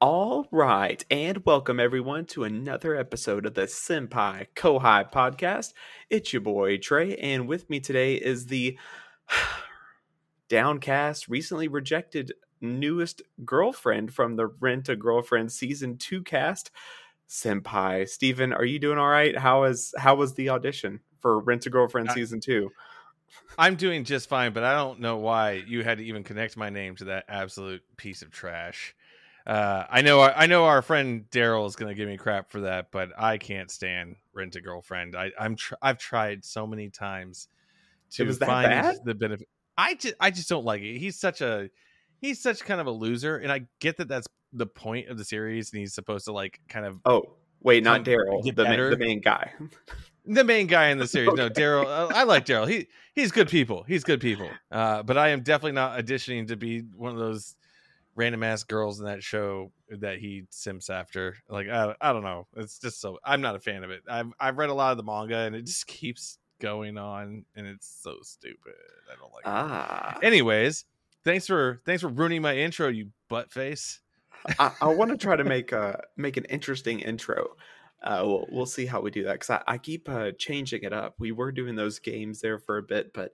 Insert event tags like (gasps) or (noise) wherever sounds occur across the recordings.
All right, and welcome everyone to another episode of the Senpai Kohai podcast. It's your boy Trey, and with me today is the (sighs) downcast, recently rejected newest girlfriend from the Rent a Girlfriend season two cast, Senpai. Steven, are you doing all right? How is how was the audition for Rent a Girlfriend I- season two? I'm doing just fine, but I don't know why you had to even connect my name to that absolute piece of trash. Uh, I know, I know, our friend Daryl is going to give me crap for that, but I can't stand Rent a Girlfriend. I, I'm, tr- I've tried so many times to find bad? the benefit. I just, I just don't like it. He's such a, he's such kind of a loser, and I get that that's the point of the series, and he's supposed to like kind of Oh, wait, not Daryl, the, ma- the main guy. the main guy in the (laughs) series. No, Daryl. uh, I like Daryl. He he's good people. He's good people. Uh, but I am definitely not auditioning to be one of those random ass girls in that show that he simps after. Like I, I don't know. It's just so I'm not a fan of it. I've I've read a lot of the manga and it just (laughs) keeps going on and it's so stupid. I don't like it. Ah, Anyways, thanks for thanks for ruining my intro, you butt face. I, I want to (laughs) try to make a make an interesting intro. Uh, we'll, we'll see how we do that because I, I keep uh, changing it up. We were doing those games there for a bit, but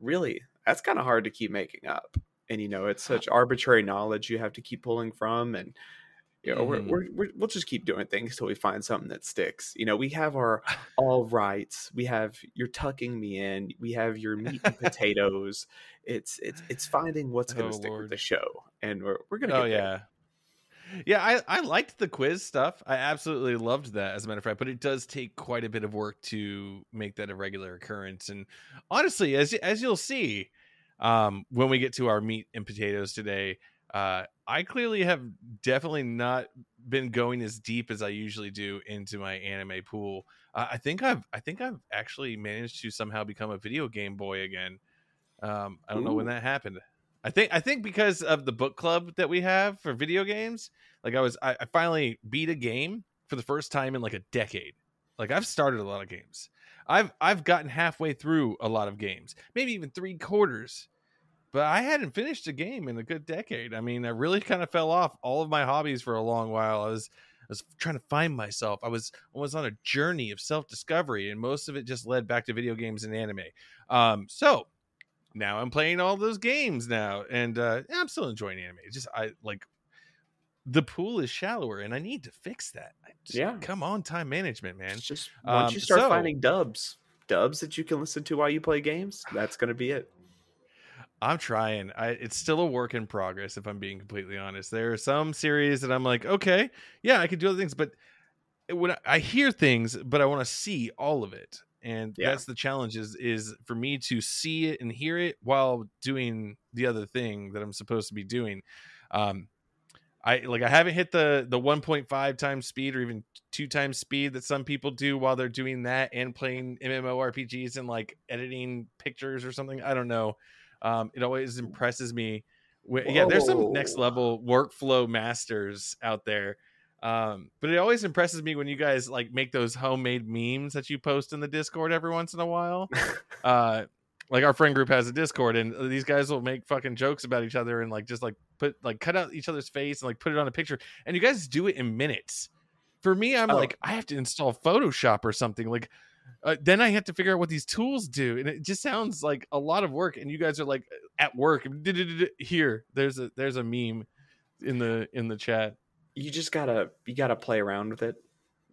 really, that's kind of hard to keep making up. And you know, it's such arbitrary knowledge you have to keep pulling from, and you know, we're, Mhm. we're, we're, we'll just keep doing things till we find something that sticks. You know, we have our (laughs) all rights. We have you're tucking me in. We have your meat and (laughs) potatoes. It's it's it's finding what's going Oh, to stick with the show, and we're we're gonna. Oh get there. yeah. Yeah, I, I liked the quiz stuff. I absolutely loved that, as a matter of fact. But it does take quite a bit of work to make that a regular occurrence. And honestly, as as you'll see, um, when we get to our meat and potatoes today, uh, I clearly have definitely not been going as deep as I usually do into my anime pool. Uh, I think I've I think I've actually managed to somehow become a video game boy again. Um, I don't know when that happened. I think I think because of the book club that we have for video games, like I was I, I finally beat a game for the first time in like a decade. Like I've started a lot of games. I've I've gotten halfway through a lot of games, maybe even three quarters. But I hadn't finished a game in a good decade. I mean, I really kind of fell off all of my hobbies for a long while. I was I was trying to find myself. I was I was on a journey of self discovery, and most of it just led back to video games and anime. Um, so now I'm playing all those games now, and uh, I'm still enjoying anime. It's just I like the pool is shallower, and I need to fix that. Just, Yeah. come on, time management, man. It's just once Um, you start so- finding dubs, dubs that you can listen to while you play games, that's gonna be it. I'm trying. I it's still a work in progress if I'm being completely honest. There are some series that I'm like, okay, yeah, I can do other things, but when I, I hear things, but I want to see all of it. And Yeah. that's the challenge is is for me to see it and hear it while doing the other thing that I'm supposed to be doing. Um I like I haven't hit the the 1.5 times speed or even two times speed that some people do while they're doing that and playing MMORPGs and like editing pictures or something. I don't know. Um, it always impresses me. Wh- Yeah, there's some next level workflow masters out there. Um, but it always impresses me when you guys like make those homemade memes that you post in the Discord every once in a while. (laughs) uh, like our friend group has a Discord, and these guys will make fucking jokes about each other and like just like put like cut out each other's face and like put it on a picture. And you guys do it in minutes. For me, I'm Oh. like I have to install Photoshop or something. Like uh, then I have to figure out what these tools do, and it just sounds like a lot of work. And you guys are like at work. (laughs) Here, there's a there's a meme in the in the chat. You just gotta you gotta play around with it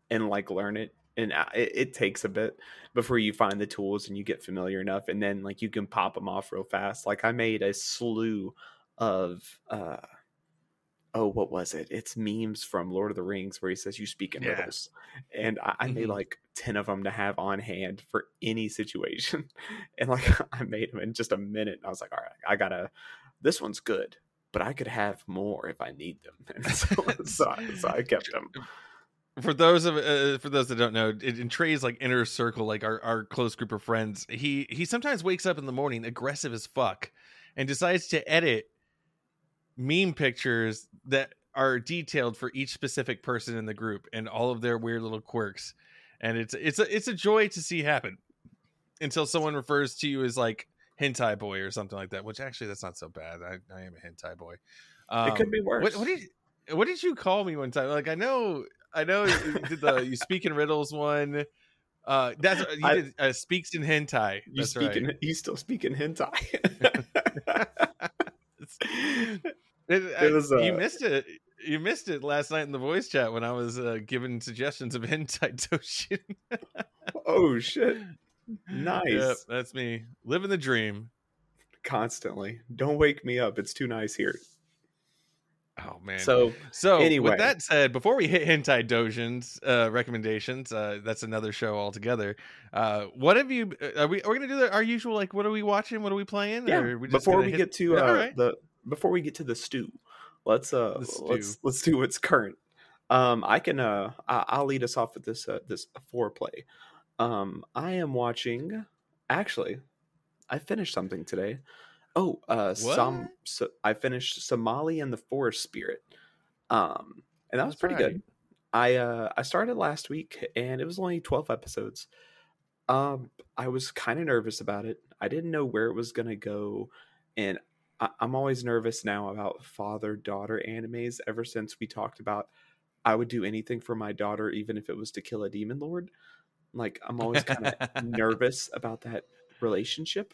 and like learn it, and uh, it, it takes a bit before you find the tools and you get familiar enough, and then like you can pop them off real fast. Like I made a slew of uh oh what was it? It's memes from Lord of the Rings where he says you speak in Yeah. riddles, and I, I made Mhm. like ten of them to have on hand for any situation, (laughs) and like (laughs) I made them in just a minute. And I was like, all right, I gotta. This one's good, but I could have more if I need them. (laughs) And so, so, I, so I kept them. for those of uh, for those that don't know, in Trey's like inner circle, like our, our close group of friends, he he sometimes wakes up in the morning aggressive as fuck, and decides to edit meme pictures that are detailed for each specific person in the group and all of their weird little quirks, and it's it's a it's a joy to see happen until someone refers to you as like hentai boy or something like that. Which actually that's not so bad. I I am a hentai boy. it could Um, be worse. What, what do you what did you call me one time? Like I know, I know you did the you speak in riddles one. Uh, that's you I- did uh, speaks in hentai. You That's speak right. in, you still speak in hentai. (laughs) (laughs) It, I- was, you uh, missed it. You missed it last night in the voice chat when I was uh, giving suggestions of (laughs) hentai doujins. oh shit. (laughs) Nice. Yep, that's me living the dream. Constantly. Don't wake me up. It's too nice here. Oh man. So So, Anyway. with that said, before we hit hentai dojins uh, recommendations, uh, that's another show altogether. Uh, what have you? Are we? Are we gonna do the, our usual? Like, what are we watching? What are we playing? yeah, Or are we just before we hit- get to uh, right. the before we get to the stew, let's uh let's stew. let's do what's current. Um, I can uh I- I'll lead us off with this uh, this foreplay. Um, I am watching. Actually, I finished something today. Oh, uh, some so I finished Somali and the Forest Spirit. Um, and that was That's pretty right. good. I uh I started last week and it was only 12 episodes. Um I was kind of nervous about it. I didn't know where it was going to go and I, I'm always nervous now about father-daughter animes ever since we talked about I would do anything for my daughter even if it was to kill a demon lord. Like I'm always kind of (laughs) nervous about that relationship.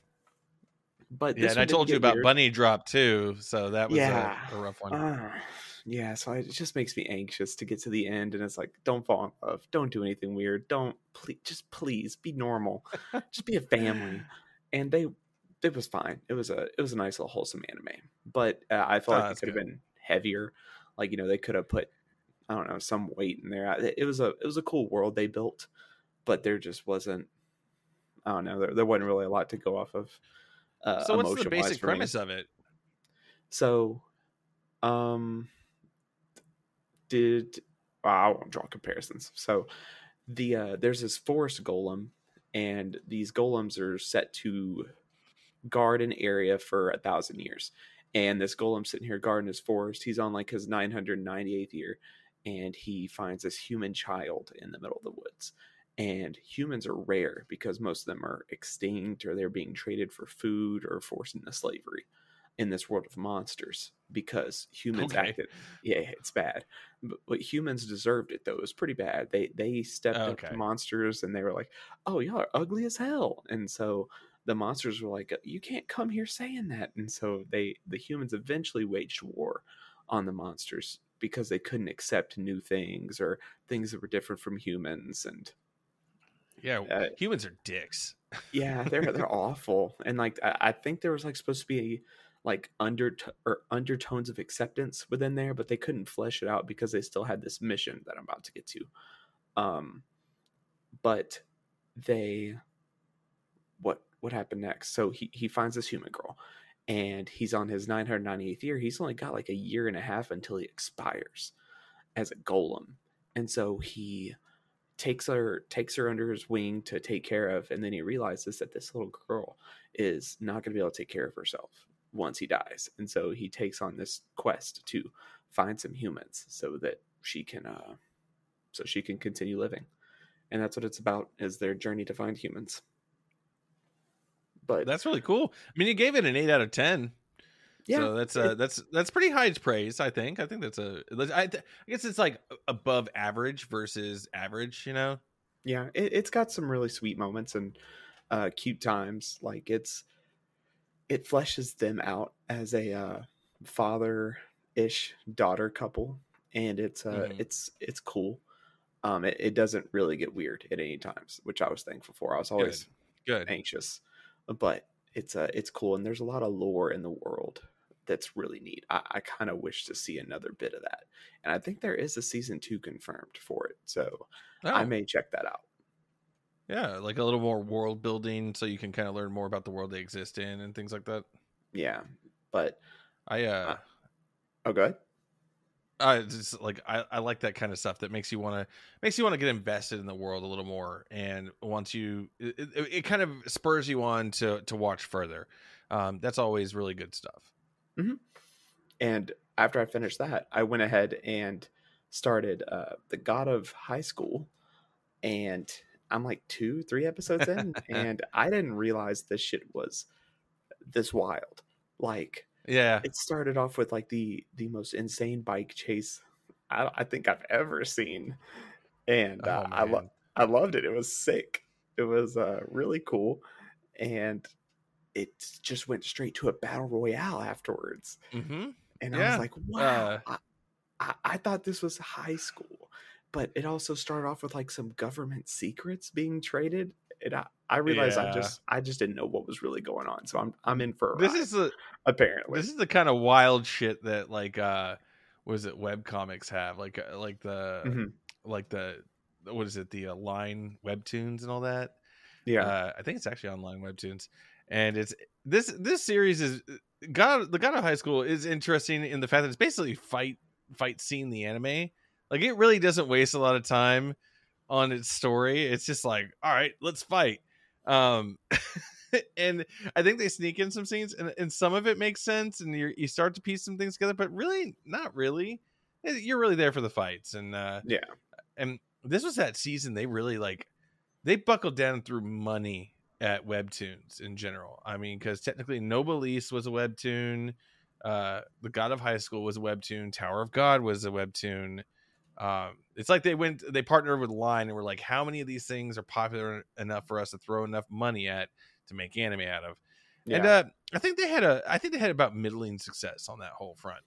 But Yeah, and I told you about weird. Bunny Drop too, so that was Yeah. a, a rough one. Ah, yeah, so I, it just makes me anxious to get to the end, and it's like, don't fall in love, don't do anything weird, don't please, just please be normal, just be a family. (laughs) And they, it was fine. It was a, it was a nice little wholesome anime, but uh, I felt Oh, like it could have been heavier. Like you know, they could have put, I don't know, some weight in there. It was a, it was a cool world they built, but there just wasn't. I don't know. There, there wasn't really a lot to go off of. Uh, so, what's the basic me. premise of it? So, um, did well, I won't draw comparisons. So, the uh, there's this forest golem, and these golems are set to guard an area for a thousand years. And this golem sitting here guarding his forest, he's on like his 998th year, and he finds this human child in the middle of the woods. And humans are rare because most of them are extinct or they're being traded for food or forced into slavery in this world of monsters because humans Okay. acted yeah it's bad but, but humans deserved it though it was pretty bad they they stepped up to monsters and they were like oh y'all are ugly as hell and so the monsters were like you can't come here saying that. And so they the humans eventually waged war on the monsters because they couldn't accept new things or things that were different from humans and Yeah, uh, humans are dicks. yeah they're they're (laughs) awful. And like I, I think there was like supposed to be like under or undertones of acceptance within there but they couldn't flesh it out because they still had this mission that i'm about to get to. Um but they what happened next. So he he finds this human girl and he's on his 998th year. He's only got like a year and a half until he expires as a golem. And so he takes her takes her under his wing to take care of and then he realizes that this little girl is not going to be able to take care of herself once he dies. And so he takes on this quest to find some humans so that she can uh so she can continue living. And that's what it's about is their journey to find humans but That's really cool. I mean, you gave it an eight out of ten. yeah so that's uh, that's that's pretty high praise. I think. I think that's a. I, th- I guess it's like above average versus average. You know. yeah it, it's got some really sweet moments and uh cute times like it's it fleshes them out as a uh father-ish daughter couple and it's uh Mhm. it's it's cool um it, it doesn't really get weird at any times which i was thankful for i was always Good. anxious but it's uh it's cool and there's a lot of lore in the world that's really neat. I, I kind of wish to see another bit of that and i think there is a season two confirmed for it so Oh, i may check that out. Yeah, like a little more world building, so you can kind of learn more about the world they exist in and things like that. yeah but I uh, oh go ahead I just like I, I like that kind of stuff that makes you want to makes you want to get invested in the world a little more and once you it, it, it kind of spurs you on to to watch further. Um that's always really good stuff. And after i finished that i went ahead and started uh the god of high school and i'm like two three episodes in (laughs) and i didn't realize this shit was this wild. Like Yeah. It started off with like the the most insane bike chase I, I think I've ever seen, and Oh, uh, I man. lo- I loved it. It was sick. It was uh, really cool, and it just went straight to a battle royale afterwards. Mm-hmm. And I was like, wow, uh, I, I thought this was high school, but it also started off with like some government secrets being traded. And I, realized I just I just didn't know what was really going on. So I'm I'm in for a This ride, is the apparently. this is the kind of wild shit that like uh was it web comics have like uh, like the Mhm. like the what is it the uh, line webtoons and all that yeah. uh, i think it's actually online webtoons and it's this this series is god the god of high school is interesting in the fact that it's basically fight fight scene the anime like it really doesn't waste a lot of time on its story it's just like all right let's fight. Um (laughs) and i think they sneak in some scenes and, and some of it makes sense and you you start to piece some things together but really not really. Eh, you're really there for the fights and uh yeah. and this was that season they really like they buckled down threw money at webtoons in general. I mean because technically noblesse was a webtoon uh the god of high school was a webtoon tower of god was a webtoon um it's like they went they partnered with line and were like how many of these things are popular enough for us to throw enough money at to make anime out of Yeah. and uh i think they had a i think they had about middling success on that whole front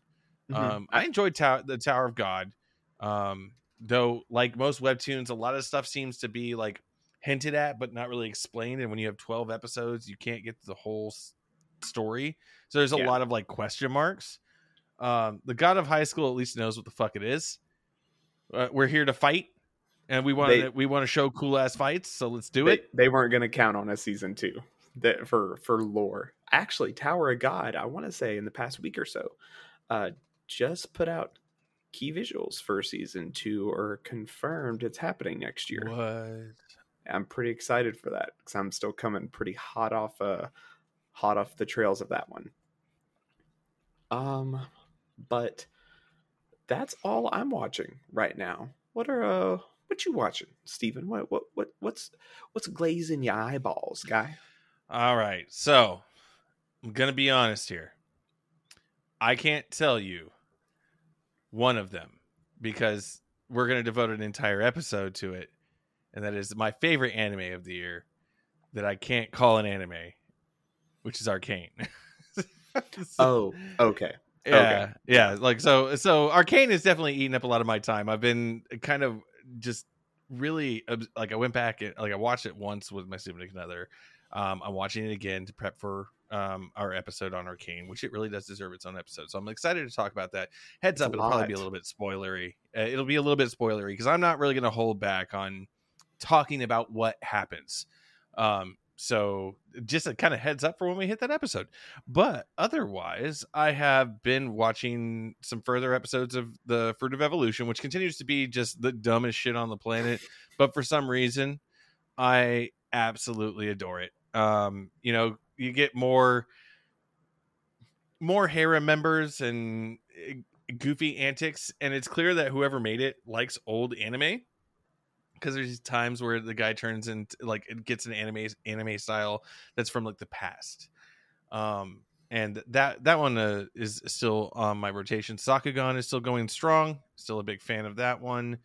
Mhm. um, I enjoyed Tower, the Tower of God, um, though. Like most webtoons, a lot of stuff seems to be like hinted at, but not really explained. And when you have twelve episodes, you can't get the whole s- story. So there's a Yeah. lot of like question marks. Um, the God of High School at least knows what the fuck it is. Uh, we're here to fight, and we want to we want to show cool ass fights. So let's do they, it. they weren't going to count on a season two that for for lore. Actually, Tower of God, I want to say in the past week or so, uh, just put out key visuals for season two or confirmed it's happening next year. What? I'm pretty excited for that because I'm still coming pretty hot off uh hot off the trails of that one. Um, but that's all I'm watching right now. What are uh what you watching, Steven? What what what what's what's glazing your eyeballs, guy? All right. So I'm going to be honest here. I can't tell you one of them because we're going to devote an entire episode to it. And that is my favorite anime of the year that I can't call an anime, which is Arcane. (laughs) Oh, okay. Yeah, yeah. Like so, so Arcane is definitely eating up a lot of my time. I've been kind of just really like I went back and like I watched it once with my significant other. Um, I'm watching it again to prep for um our episode on Arcane, which it really does deserve its own episode. So I'm excited to talk about that. Heads It's up, it'll probably be a little bit spoilery. Uh, it'll be a little bit spoilery because I'm not really going to hold back on talking about what happens. Um, so just a kind of heads up for when we hit that episode. But otherwise, I have been watching some further episodes of the Fruit of Evolution, which continues to be just the dumbest shit on the planet. But for some reason, I absolutely adore it. Um, you know, you get more more harem members and eh, goofy antics, and it's clear that whoever made it likes old anime because there's these times where the guy turns into like it gets an anime anime style that's from like the past. Um and that that one uh, is still on my rotation. Sakugan is still going strong still a big fan of that one.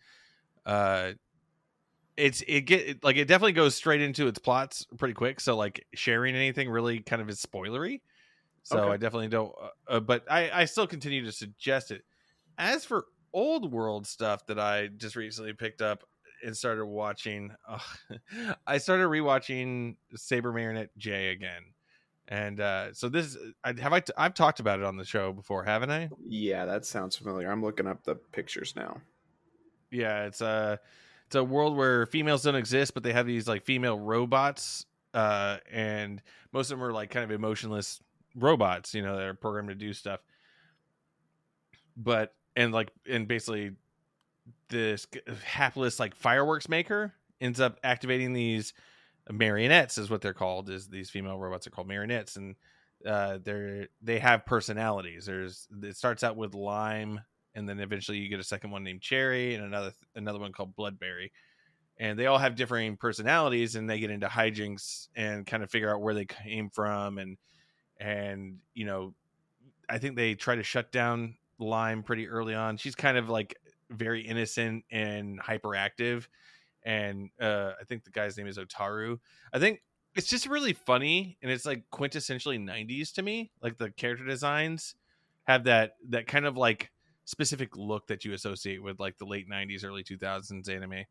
Uh it's it get like it definitely goes straight into its plots pretty quick so like sharing anything really kind of is spoilery. So Okay. i definitely don't uh, uh, but i i still continue to suggest it. As for old world stuff that i just recently picked up and started watching ugh, (laughs) i started rewatching saber marionette j again and uh so this I, have i t- i've talked about it on the show before haven't i Yeah, that sounds familiar. I'm looking up the pictures now. yeah it's a it's a world where females don't exist but they have these like female robots uh and most of them are like kind of emotionless robots you know they're programmed to do stuff but and like and basically this hapless like fireworks maker ends up activating these marionettes is what they're called is these female robots are called marionettes. And uh they're they have personalities. There's it starts out with lime and then eventually you get a second one named cherry and another another one called bloodberry. And they all have differing personalities and they get into hijinks and kind of figure out where they came from. And and you know I think they try to shut down Lime pretty early on. She's kind of like very innocent and hyperactive, and uh, I think the guy's name is Otaru. I think it's just really funny, and it's like quintessentially '90s to me. Like the character designs have that that kind of like specific look that you associate with like the late '90s, early 2000s anime.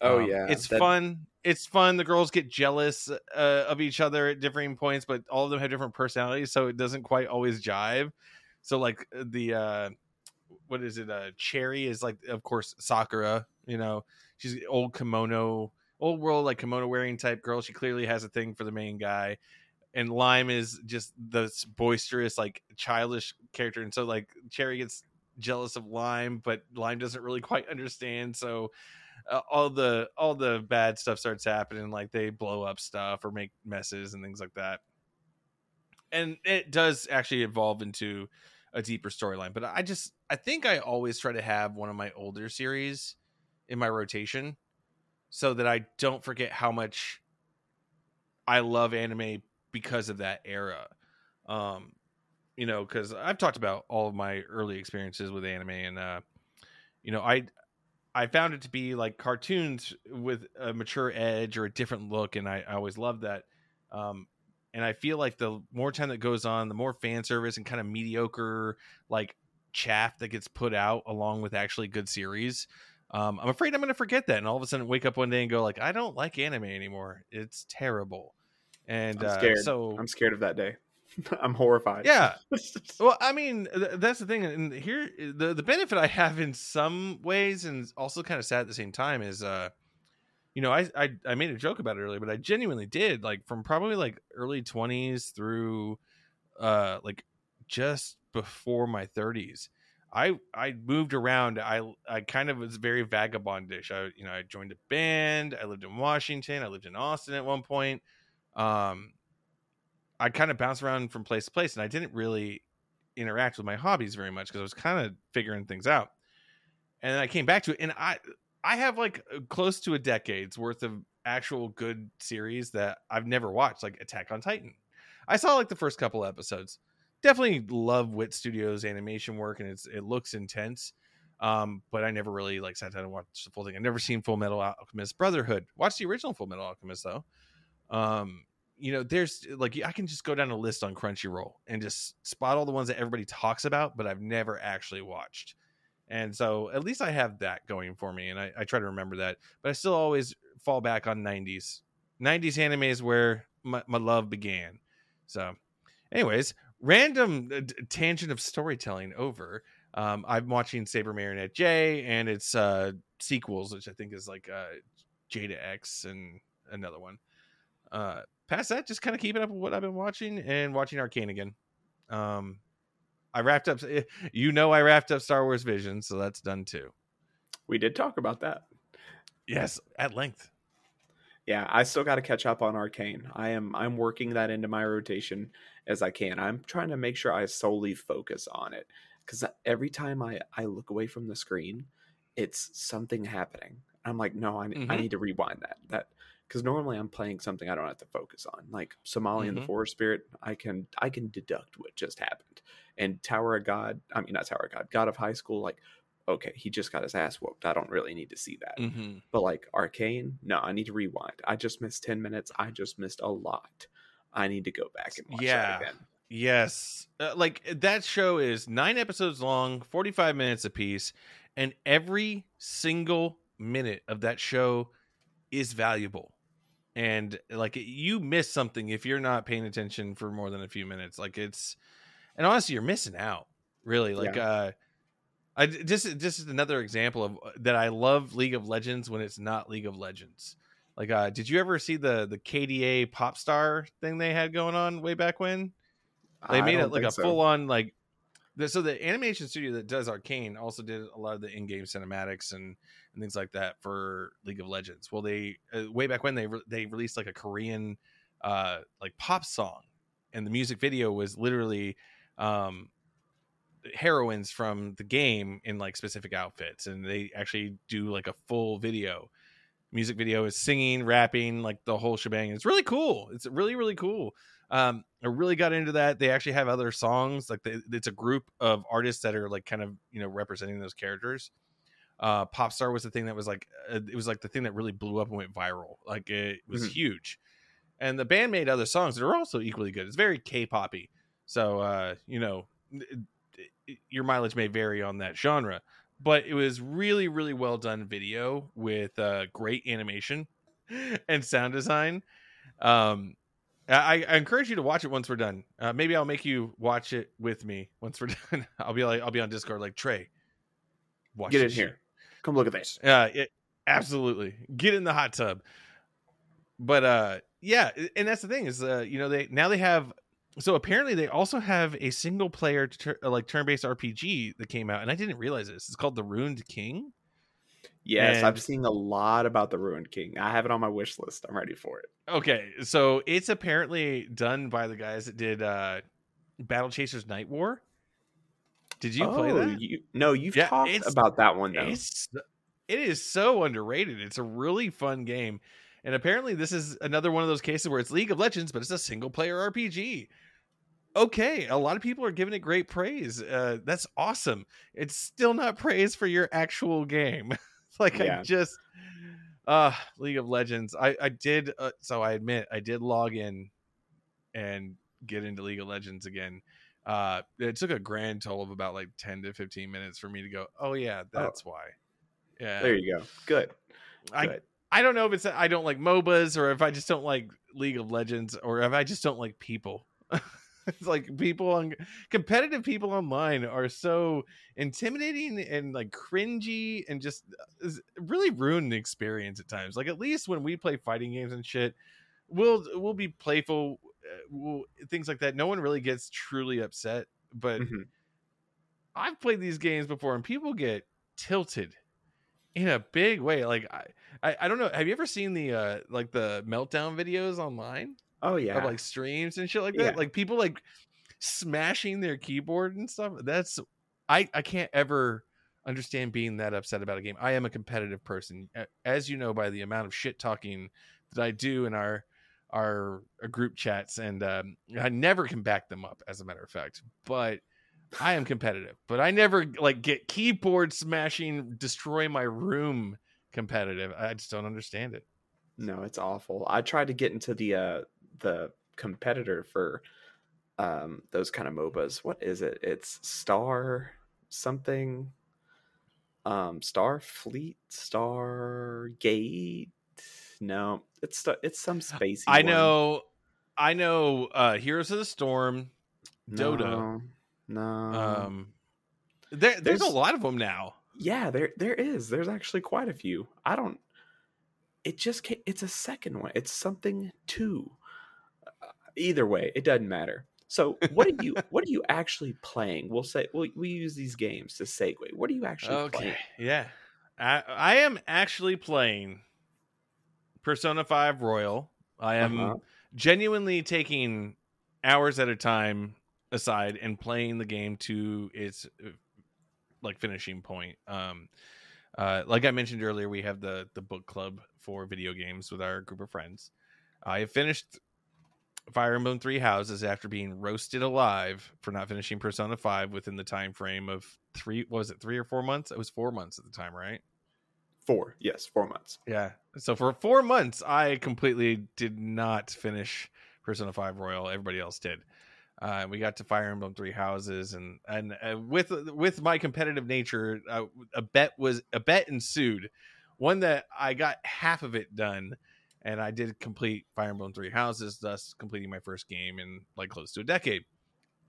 Oh Um, yeah, it's that- fun. It's fun. The girls get jealous uh, of each other at differing points, but all of them have different personalities, so it doesn't quite always jive. So like the uh, what is it? Uh, Cherry is like, of course, Sakura. You know, she's old kimono, old world like kimono wearing type girl. She clearly has a thing for the main guy. And Lime is just the boisterous, like childish character, and so like Cherry gets jealous of Lime, but Lime doesn't really quite understand. So uh, all the all the bad stuff starts happening like they blow up stuff or make messes and things like that and it does actually evolve into a deeper storyline but i just i think i always try to have one of my older series in my rotation so that i don't forget how much i love anime because of that era um you know because i've talked about all of my early experiences with anime and uh you know i I found it to be like cartoons with a mature edge or a different look, and I, I always loved that. Um, and I feel like the more time that goes on, the more fan service and kind of mediocre like chaff that gets put out along with actually good series. Um, I'm afraid I'm going to forget that, and all of a sudden wake up one day and go like, I don't like anime anymore. It's terrible. And I'm uh, so I'm scared of that day. (laughs) I'm horrified. yeah, (laughs) well, I mean, th- that's the thing, and here the the benefit I have in some ways, and also kind of sad at the same time, is uh, you know, I I I made a joke about it earlier, but I genuinely did like from probably like early twenties through, uh, like just before my thirties. I I moved around. I I kind of was very vagabondish. I you know I joined a band. I lived in Washington. I lived in Austin at one point. Um, I kind of bounced around from place to place, and I didn't really interact with my hobbies very much because I was kind of figuring things out. And then I came back to it, and I I have like close to a decade's worth of actual good series that I've never watched, like Attack on Titan. I saw like the first couple episodes. Definitely love Wit Studios animation work, and it's it looks intense. Um, but I never really like sat down and watched the full thing. I've never seen Full Metal Alchemist Brotherhood. Watched the original Full Metal Alchemist though. Um, you know, there's like I can just go down a list on Crunchyroll and just spot all the ones that everybody talks about, but I've never actually watched. And so at least I have that going for me, and I, I try to remember that. But I still always fall back on 90s. 90s anime is where my, my love began. So, anyways, random uh, d- tangent of storytelling over. Um, I'm watching Saber Marionette J and its uh, sequels, which I think is like uh, J to X and another one. Uh, past that, just kind of keeping up with what I've been watching and watching Arcane again. Um, I wrapped up, you know, I wrapped up Star Wars Vision, so that's done too. we did talk about that. Yes, at length. Yeah, I still got to catch up on Arcane. I am I'm working that into my rotation as I can. I'm trying to make sure I solely focus on it because every time I I look away from the screen, it's something happening. I'm like, no, I, I Mhm. need to rewind that. That because normally I'm playing something I don't have to focus on, like Somali and the Mhm. Forest Spirit. I can I can deduct what just happened. And Tower of God, I mean not Tower of God, God of High School, like. Okay, he just got his ass whooped. I don't really need to see that. Mm-hmm. But like Arcane, no, I need to rewind. I just missed 10 minutes. I just missed a lot. I need to go back and watch Yeah. that again. Yes. Uh, like that show is nine episodes long, 45 minutes apiece, and every single minute of that show is valuable. And like you miss something if you're not paying attention for more than a few minutes. Like it's, and honestly, you're missing out. Really, like uh, I just this is another example of uh, that I love League of Legends when it's not League of Legends. Like, uh, did you ever see the the KDA pop star thing they had going on way back when? They made it like a so. full on like. The, so the animation studio that does Arcane also did a lot of the in-game cinematics and, and things like that for League of Legends. Well, they uh, way back when they re- they released like a Korean uh like pop song, and the music video was literally um heroines from the game in like specific outfits, and they actually do like a full video. Music video is singing, rapping, like the whole shebang. It's really cool. It's really really cool. Um, I really got into that. They actually have other songs. Like they, it's a group of artists that are like kind of you know representing those characters. Uh, Popstar was the thing that was like uh, it was like the thing that really blew up and went viral. Like it was Mhm. huge, and the band made other songs that are also equally good. It's very K-poppy, so uh, you know it- it- your mileage may vary on that genre, but it was really really well done video with uh, great animation (laughs) and sound design. Um, I, I encourage you to watch it once we're done. Uh, maybe I'll make you watch it with me once we're (laughs) done. I'll be like I'll be on Discord like Trey. Watch Get in this shit." here. Come look at this. Uh, it, absolutely. Get in the hot tub. But uh, yeah, and that's the thing is, uh, you know, they now they have. So apparently, they also have a single player tur- uh, like turn based RPG that came out, and I didn't realize this. It's called the Ruined King. Yes, And- I've seen a lot about the Ruined King. I have it on my wish list. I'm ready for it. Okay, so it's apparently done by the guys that did uh, Battle Chasers Night War. Did you play Oh, that? You, no, you've Yeah, talked it's- about that one though. It's it is so underrated. It's a really fun game. And apparently this is another one of those cases where it's League of Legends, but it's a single player RPG. Okay, a lot of people are giving it great praise. Uh, that's awesome. It's still not praise for your actual game. (laughs) like I just uh League of Legends. I I did uh, so I admit I did log in and get into League of Legends again. Uh it took a grand total of about like 10 to 15 minutes for me to go, "Oh yeah, that's why." Yeah. There you go. Good. I Good. I don't know if it's that I don't like MOBAs or if I just don't like League of Legends or if I just don't like people. (laughs) it's (laughs) like people on competitive people online are so intimidating and like cringy and just uh, really ruin the experience at times. Like at least when we play fighting games and shit, we'll we'll be playful, uh, we'll, things like that. No one really gets truly upset, but Mhm. I've played these games before and people get tilted in a big way. Like I, I, I don't know. Have you ever seen the uh like the meltdown videos online Oh yeah. of like streams and shit like Yeah. that? Like people like smashing their keyboard and stuff. That's I I can't ever understand being that upset about a game. I am a competitive person, as you know by the amount of shit talking that I do in our our uh, group chats, and um, I never can back them up. As a matter of fact, but I am competitive, but I never like get keyboard smashing, destroy my room competitive. I just don't understand it. No, it's awful. I tried to get into the uh the competitor for um those kind of MOBAs. What is it? It's Star something um Star Fleet, Star Gate. No, it's it's some spacey. I one. know, I know. uh Heroes of the Storm, Dota. No, no. um, there, there's, there's- a lot of them now. yeah, there there is. There's actually quite a few. I don't. It just it's a second one. It's something two. Either way, it doesn't matter. So what are you what are you actually playing? We'll say we we use these games to segue. What are you actually Okay, playing? yeah, I, I am actually playing Persona Five Royal. I am Uh-huh. genuinely taking hours at a time aside and playing the game to its uh, like finishing point. Um, uh, like I mentioned earlier, we have the the book club for video games with our group of friends. I have finished Fire Emblem Three Houses after being roasted alive for not finishing Persona Five within the time frame of three. What was it three or four months? It was four months at the time, right? Four, yes, four months. Yeah. So for four months, I completely did not finish Persona Five Royal. Everybody else did. Uh, we got to Fire Emblem Three Houses, and and uh, with with my competitive nature, uh, a bet was a bet ensued. One that I got half of it done, and I did complete Fire Emblem Three Houses, thus completing my first game in like close to a decade.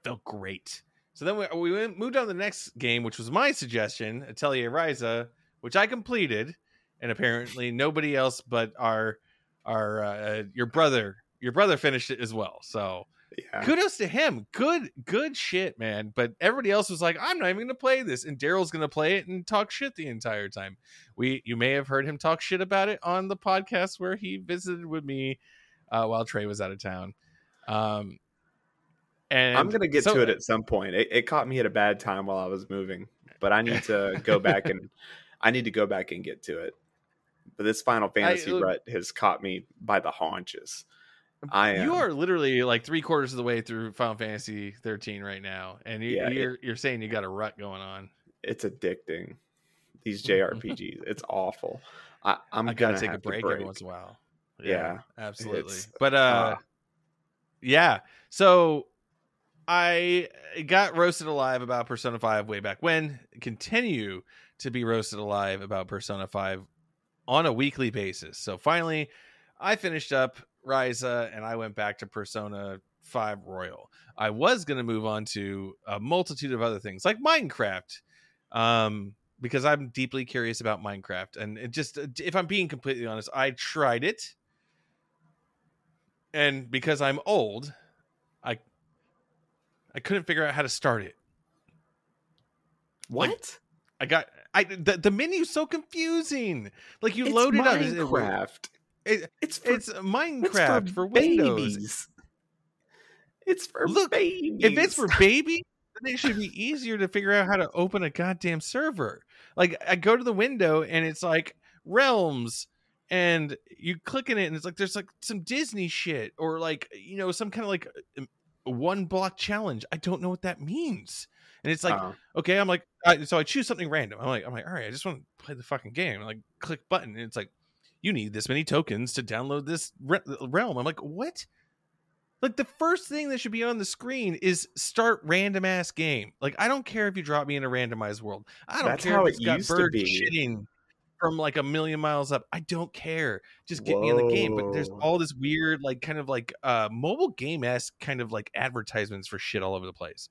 Felt great. So then we, we went- moved on to the next game, which was my suggestion, Atelier Ryza, which I completed, and apparently nobody else but our our uh, your brother your brother finished it as well. So Yeah. kudos to him. Good good shit, man. But everybody else was like, I'm not even to play this, and Daryl's to play it and talk shit the entire time. We you may have heard him talk shit about it on the podcast where he visited with me uh, while Trey was out of town. Um, and I'm gonna get so- to it at some point. It, it caught me at a bad time while I was moving, but I need to (laughs) go back and I need to go back and get to it. But this Final Fantasy look- rut has caught me by the haunches. I am. You are literally like three quarters of the way through Final Fantasy 13 right now, and you, Yeah, you're you're saying you got a rut going on. It's addicting. These JRPGs, it's awful. I, I'm I gonna take a to break, every once in a while. Yeah, absolutely. But uh, ah. yeah. So I got roasted alive about Persona 5 way back when. Continue to be roasted alive about Persona 5 on a weekly basis. So finally, I finished up Ryza and I went back to Persona 5 Royal. I was going to move on to a multitude of other things like Minecraft. Um because I'm deeply curious about Minecraft and it just if I'm being completely honest, I tried it and because I'm old, I I couldn't figure out how to start it. what? I got I the, the menu's so confusing. Like you It's load it up. Minecraft. It, It's for, it's it's Minecraft for, Windows. babies. It's for Look, babies. If it's for baby, then it should be easier to figure out how to open a goddamn server. Like I go to the window and it's like realms and you click in it and it's like there's like some Disney shit or like you know some kind of like um, one block challenge. I don't know what that means. And it's like Oh. okay, I'm like I, so I choose something random. I'm like I'm like all right, I just want to play the fucking game. like click button and it's like you need this many tokens to download this re- realm. I'm like what? Like the first thing that should be on the screen is start random ass game. Like I don't care if you drop me in a randomized world. I don't That's care how if it it's got used to be. shitting from like a million miles up. I don't care. Just get me in the game. But there's all this weird, like kind of like uh mobile game esque kind of like advertisements for shit all over the place.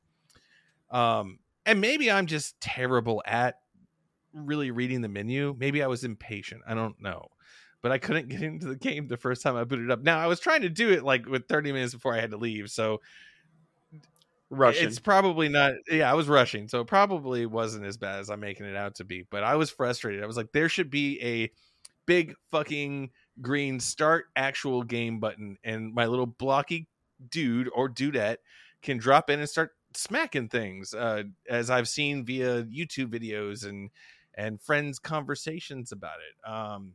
Um, and maybe I'm just terrible at really reading the menu. Maybe I was impatient. I don't know. But I couldn't (laughs) get into the game the first time I booted up. Now I was trying to do it like with 30 minutes before I had to leave. So Russian. it's probably not yeah, I was rushing. So it probably wasn't as bad as I'm making it out to be. But I was frustrated. I was like, there should be a big fucking green start actual game button and my little blocky dude or dudette can drop in and start smacking things uh, as i've seen via youtube videos and and friends conversations about it um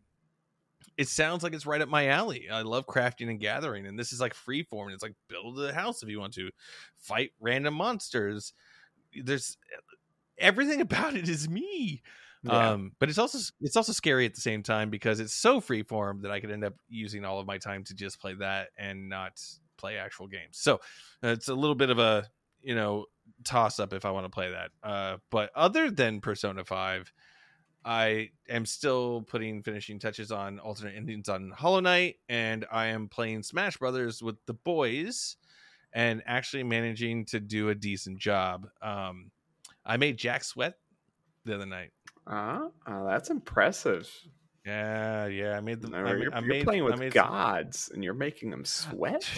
it sounds like it's right up my alley. I love crafting and gathering and this is like free form it's like build a house if you want to fight random monsters. There's everything (laughs) about it is me. Yeah. um but it's also it's also scary at the same time because it's so freeform that i could end up using all of my time to just play that and not play actual games. So uh, it's a little bit of a you know toss up if i want to play that. Uh but other than persona 5 i am still putting finishing touches on alternate endings on hollow knight and i am playing smash brothers with the boys and actually managing to do a decent job um i made jack sweat the other night Ah, oh, that's impressive. yeah, yeah. I made the. No, I, you're, I you're made, playing I with made some- gods, and you're making them sweat.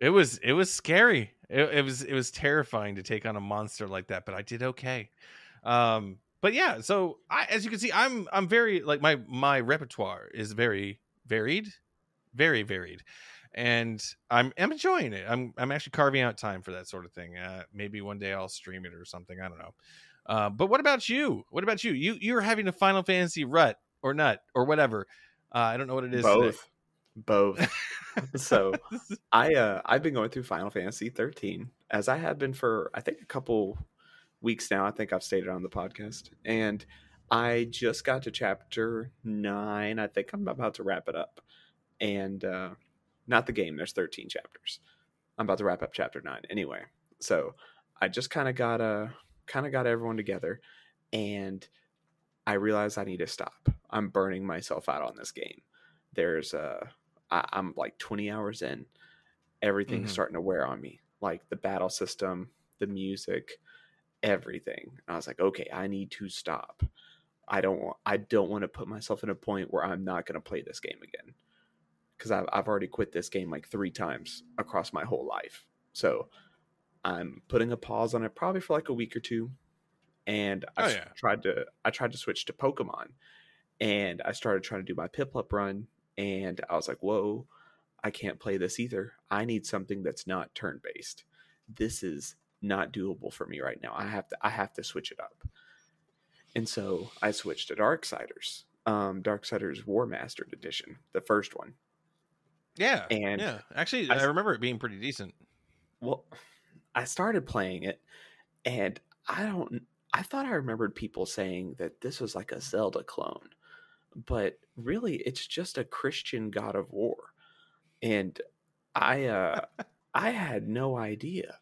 It was it was scary. It, it was it was terrifying to take on a monster like that, but I did okay. Um, but yeah, so I, as you can see, I'm I'm very like my my repertoire is very varied, very varied, and I'm I'm enjoying it. I'm I'm actually carving out time for that sort of thing. Uh, maybe one day I'll stream it or something. I don't know. Uh, but what about you? What about you? You you're having a Final Fantasy rut or nut or whatever. Uh, I don't know what it is. today. Both, both. (laughs) so I uh I've been going through Final Fantasy 13 as I have been for I think a couple weeks now. I think I've stated on the podcast, and I just got to chapter nine. I think I'm about to wrap it up, and uh not the game. There's 13 chapters. I'm about to wrap up chapter nine anyway. So I just kind of got uh kind of got everyone together, and I realized I need to stop. I'm burning myself out on this game. There's uh I, I'm like 20 hours in. Everything's Mhm. starting to wear on me. Like the battle system, the music, everything. And I was like, okay, I need to stop. I don't want I don't want to put myself in a point where I'm not going to play this game again. Cuz I've I've already quit this game like 3 times across my whole life. So I'm putting a pause on it probably for like a week or two. And I Oh, yeah. tried to I tried to switch to Pokemon. And I started trying to do my Piplup run and I was like, "Whoa, I can't play this either. I need something that's not turn based. This is not doable for me right now. I have to I have to switch it up." And so I switched to Darksiders. Um Darksiders Warmastered Edition, the first one. Yeah, And yeah. Actually, I remember it being pretty decent. Well, I started playing it, and I don't. I thought I remembered people saying that this was like a Zelda clone, but really, it's just a Christian God of War, and I uh, (laughs) I had no idea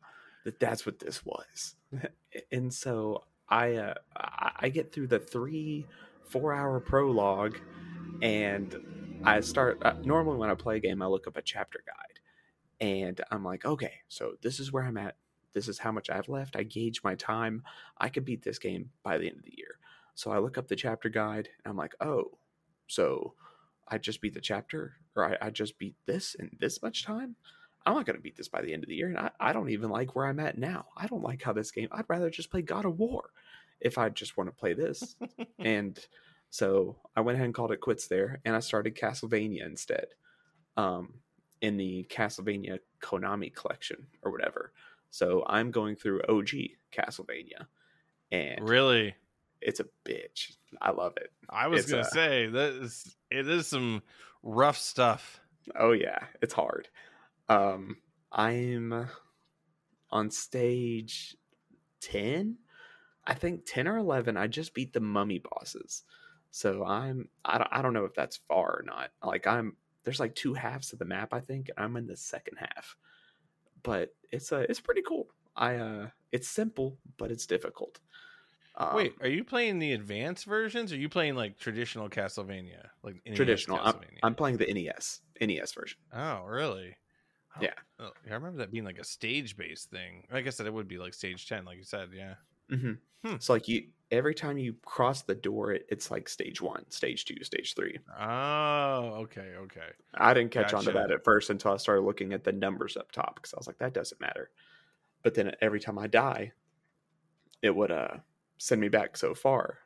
that that's what this was, (laughs) and so I uh, I get through the three four hour prologue, and I start. Uh, normally, when I play a game, I look up a chapter guide and I'm like, okay, so this is where I'm at. This is how much I have left. I gauge my time. I could beat this game by the end of the year. So I look up the chapter guide and I'm like, oh, so I just beat the chapter or I, I just beat this in this much time? I'm not going to beat this by the end of the year. And I, I don't even like where I'm at now. I don't like how this game, I'd rather just play God of War if I just want to play this. (laughs) and so I went ahead and called it quits there and I started Castlevania instead. Um, in the Castlevania Konami collection or whatever. So I'm going through OG Castlevania, and Really, it's a bitch. I love it. I was It's, gonna say that is it is some rough stuff. Oh yeah, it's hard. Um, I'm on stage ten, I think ten or eleven. I just beat the mummy bosses, so I'm I don't I don't know if that's far or not. Like I'm there's like two halves of the map I think, and I'm in the second half. But it's uh it's pretty cool. I uh it's simple, but it's difficult. Um, Wait, are you playing the advanced versions? Or are you playing like traditional Castlevania, like NES traditional. I'm, I'm playing the NES NES version. Oh, really? Oh, Yeah. oh, I remember that being like a stage-based thing. I guess that it would be like stage ten, like you said. Yeah. hmm Hmm. So like you, every time you cross the door, it, it's like stage one, stage two, stage three. Oh, okay, okay. I didn't catch on to that at first until I started looking at the numbers up top because I was like, that doesn't matter. But then every time I die, it would uh send me back so far.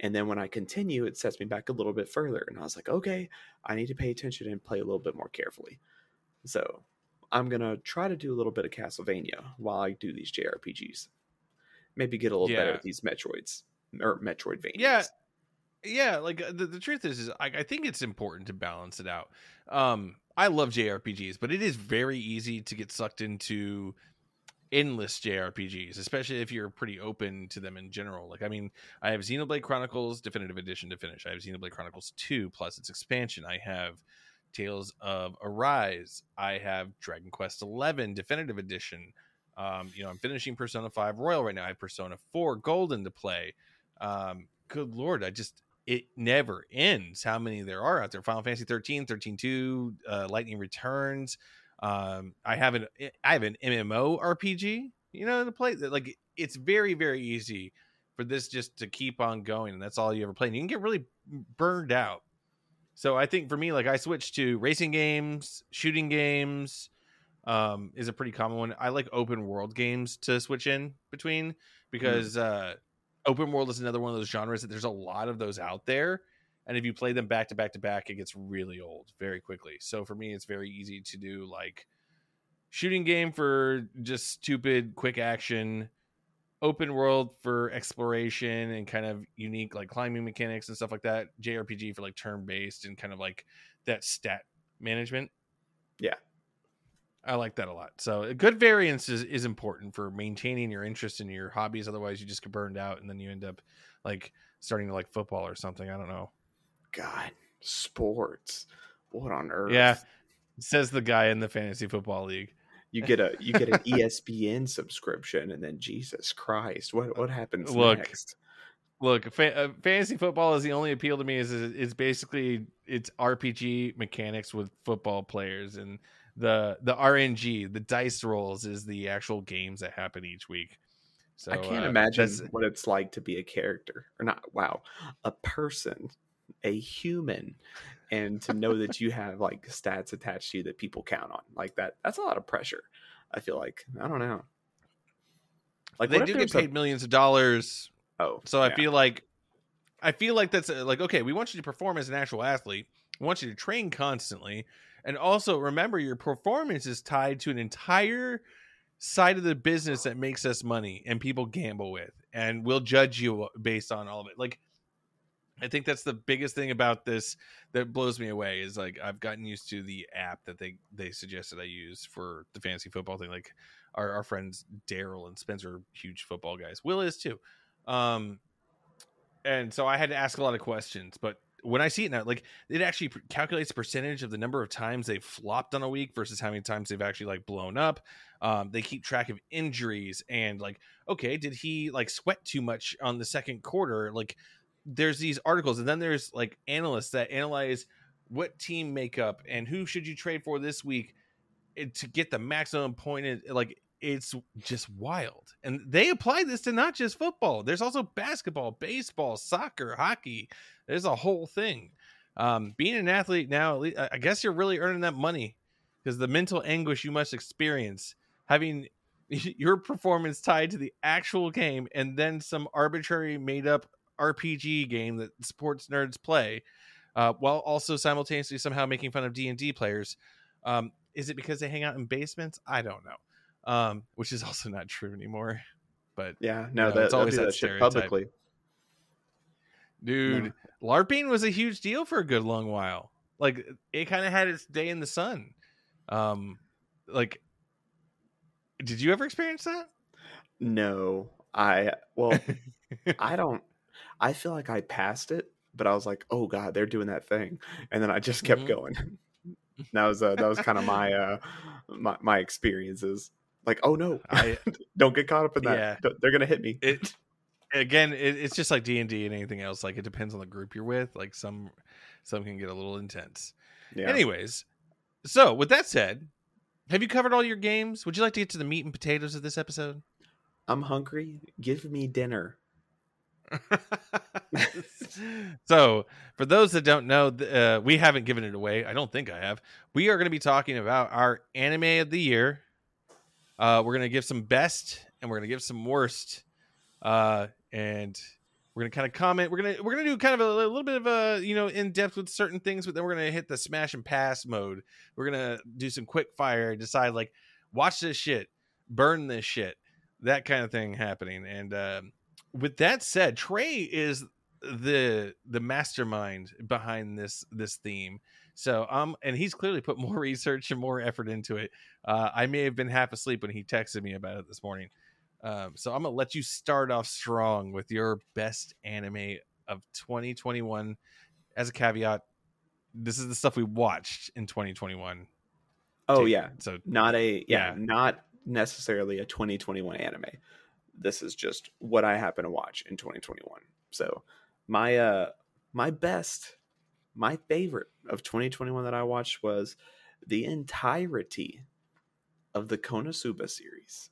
And then when I continue, it sets me back a little bit further. And I was like, okay, I need to pay attention and play a little bit more carefully. So I'm gonna try to do a little bit of Castlevania while I do these JRPGs. Maybe get a little better at these Metroids or Metroidvanias. Yeah, yeah. Like uh, the, the truth is, is I, I think it's important to balance it out. Um, I love JRPGs, but it is very easy to get sucked into endless JRPGs, especially if you're pretty open to them in general. Like, I mean, I have Xenoblade Chronicles Definitive Edition to finish. I have Xenoblade Chronicles 2 plus its expansion. I have Tales of Arise. I have Dragon Quest 11 Definitive Edition. Um, you know, I'm finishing Persona 5 Royal right now. I have Persona 4 Golden to play. Um, good lord, I just it never ends how many there are out there. Final Fantasy 13, 13 2, uh, Lightning Returns. Um, I have an I have an MMO RPG, you know, to play. that Like it's very very easy for this just to keep on going, and that's all you ever play. And you can get really burned out. So I think for me, like I switched to racing games, shooting games. Um, is a pretty common one. I like open world games to switch in between because uh, open world is another one of those genres that there's a lot of those out there and if you play them back to back to back it gets really old very quickly so for me it's very easy to do like shooting game for just stupid quick action open world for exploration and kind of unique like climbing mechanics and stuff like that jrpg for like turn based and kind of like that stat management Yeah. I like that a lot. So a good variance is, is important for maintaining your interest in your hobbies. Otherwise, you just get burned out, and then you end up like starting to like football or something. I don't know. God, sports. What on earth? Yeah, says the guy in the fantasy football league. You get a you get an ESPN subscription, and then Jesus Christ, what what happens Look, next? Look, fa- uh, fantasy football is the only appeal to me. Is is it's basically it's RPG mechanics with football players, and the the RNG, the dice rolls, is the actual games that happen each week. So I can't uh, imagine what it's like to be a character, or not. Wow, a person, a human, and to know that you have like stats attached to you that people count on, like that. That's a lot of pressure. I feel like I don't know. Like they do get there's a- paid millions of dollars oh, So I feel like I feel like that's uh, like okay, we want you to perform as an actual athlete. We want you to train constantly. And also remember your performance is tied to an entire side of the business that makes us money and people gamble with and we'll judge you based on all of it. Like I think that's the biggest thing about this that blows me away is like I've gotten used to the app that they they suggested I use for the fantasy football thing. Like our, our friends Daryl and Spencer, are huge football guys. Will is too. Um, and so I had to ask a lot of questions, but when I see it now, like it actually calculates percentage of the number of times they've flopped on a week versus how many times they've actually like blown up. Um, they keep track of injuries and like, okay, did he like sweat too much on the second quarter? Like, there's these articles, and then there's like analysts that analyze what team makeup and who should you trade for this week to get the maximum point. Like, it's just wild. And they apply this to not just football. There's also basketball, baseball, soccer, hockey. There's a whole thing. Um, being an athlete now, at least, I guess you're really earning that money because the mental anguish you must experience having (laughs) your performance tied to the actual game and then some arbitrary made up RPG game that sports nerds play, uh, while also simultaneously somehow making fun of D and D players. Um, is it because they hang out in basements? I don't know um, which is also not true anymore. But yeah, no, you know, that, it's always that, that shit publicly. Dude, no. LARPing was a huge deal for a good long while. Like it kind of had its day in the sun. Um, like, did you ever experience that? No, I well, (laughs) I don't. I feel like I passed it, but I was like, oh god, they're doing that thing, and then I just kept mm-hmm. going. (laughs) that was uh, that was kind of my uh my, my experiences like oh no I, (laughs) don't get caught up in that yeah. they're gonna hit me it again it, it's just like d&d and anything else like it depends on the group you're with like some some can get a little intense yeah. anyways so with that said have you covered all your games would you like to get to the meat and potatoes of this episode i'm hungry give me dinner (laughs) so for those that don't know uh, we haven't given it away i don't think i have we are going to be talking about our anime of the year uh, we're gonna give some best and we're gonna give some worst, uh, and we're gonna kind of comment. We're gonna we're gonna do kind of a, a little bit of a you know in depth with certain things, but then we're gonna hit the smash and pass mode. We're gonna do some quick fire, decide like watch this shit, burn this shit, that kind of thing happening. And uh, with that said, Trey is the the mastermind behind this this theme. So um, and he's clearly put more (laughs) research and more effort into it. Uh, I may have been half asleep when he texted me about it this morning. Um, so I'm gonna let you start off strong with your best anime of 2021. As a caveat, this is the stuff we watched in 2021. Oh too. yeah, so not a yeah, yeah, not necessarily a 2021 anime. This is just what I happen to watch in 2021. So my uh my best my favorite of 2021 that I watched was the entirety of the Konosuba series.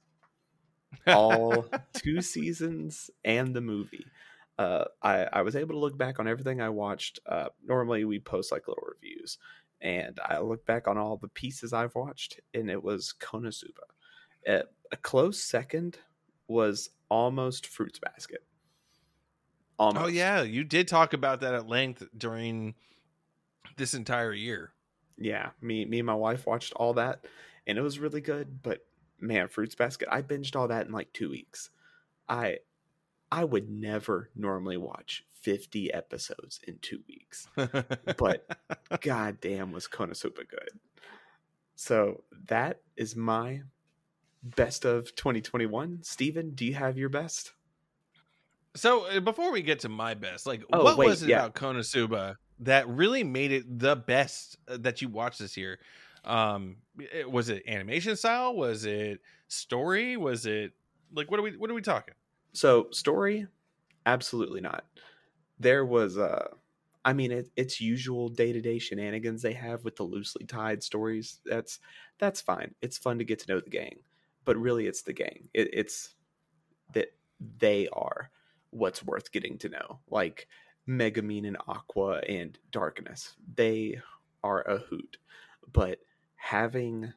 (laughs) All two seasons and the movie. Uh, I, I was able to look back on everything I watched. Uh, normally, we post like little reviews, and I look back on all the pieces I've watched, and it was Konosuba. Uh, a close second was almost Fruits Basket. Oh, almost. Oh yeah, you did talk about that at length during this entire year. Yeah, me me and my wife watched all that, and it was really good. But man, Fruits Basket, I binged all that in like two weeks. I I would never normally watch 50 episodes in two weeks. but (laughs) goddamn was Konosuba good. So that is my best of 2021. Steven, do you have your best? So uh, before we get to my best, like oh, what wait, was it yeah. about Konosuba that really made it the best uh, that you watched this year? Um, was it animation style? Was it story? Was it like what are we what are we talking? So story, absolutely not. There was uh I mean it, it's usual day to day shenanigans they have with the loosely tied stories. That's that's fine. It's fun to get to know the gang, but really it's the gang. It, it's that they are what's worth getting to know. Like Megumin and Aqua and Darkness. They are a hoot. But having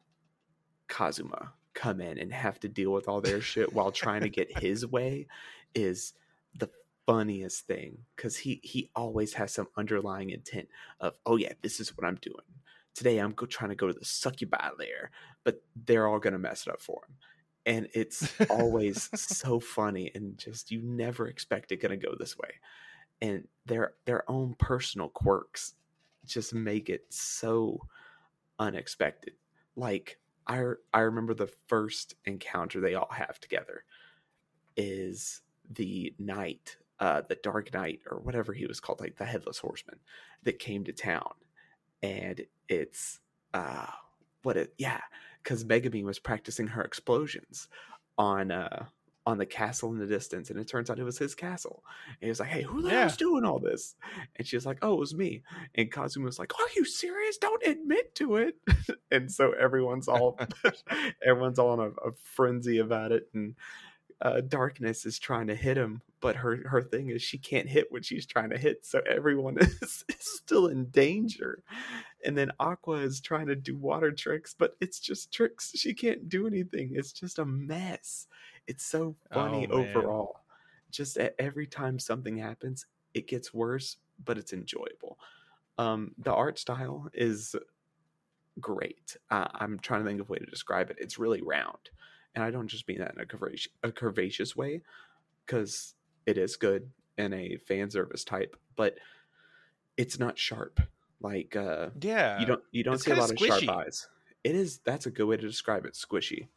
Kazuma come in and have to deal with all their shit while trying to get his (laughs) way is the funniest thing because he he always has some underlying intent of oh yeah this is what i'm doing today i'm go, trying to go to the succubi lair but they're all gonna mess it up for him and it's always (laughs) so funny and just you never expect it gonna go this way. And their their own personal quirks just make it so unexpected. Like I I remember the first encounter they all have together is the knight, uh, the Dark Knight or whatever he was called, like the Headless Horseman, that came to town, and it's uh, what it yeah, because Megumin was practicing her explosions on uh on the castle in the distance, and it turns out it was his castle. And he was like, "Hey, who the Yeah. hell's doing all this?" And she was like, "Oh, it was me." And Kazuma was like, "Are you serious? Don't admit to it." (laughs) and so everyone's all (laughs) (laughs) everyone's all in a, a frenzy about it, and uh, Darkness is trying to hit him, but her her thing is she can't hit what she's trying to hit, so everyone is, is still in danger. And then Aqua is trying to do water tricks, but it's just tricks. She can't do anything. It's just a mess. It's so funny Oh, overall. Just at every time something happens, it gets worse, but it's enjoyable. Um, the art style is great. Uh, I'm trying to think of a way to describe it. It's really round, and I don't just mean that in a curvaceous, a curvaceous way, because it is good in a fan service type, but it's not sharp. Like uh, Yeah. you don't you don't it's see a lot of sharp eyes. It is that's a good way to describe it. Squishy,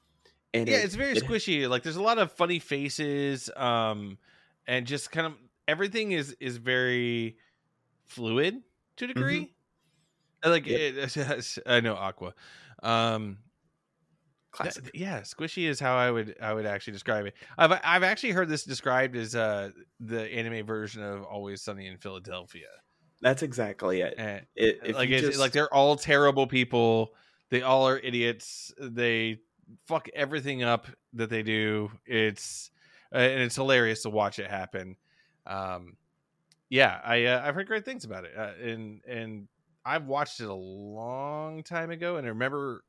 and yeah, it- it's very it- squishy. Like there's a lot of funny faces, um, and just kind of everything is is very fluid to a degree. I Like Yep. it, (laughs) I know Aqua. Um, Classic. yeah, squishy is how I would I would actually describe it. I've I've actually heard this described as uh the anime version of Always Sunny in Philadelphia. That's exactly it. And It- if like it's, just- like they're all terrible people. They all are idiots. They fuck everything up that they do. It's uh, and it's hilarious to watch it happen. Um, yeah, I uh, I've heard great things about it, uh, and and I've watched it a long time ago, and I remember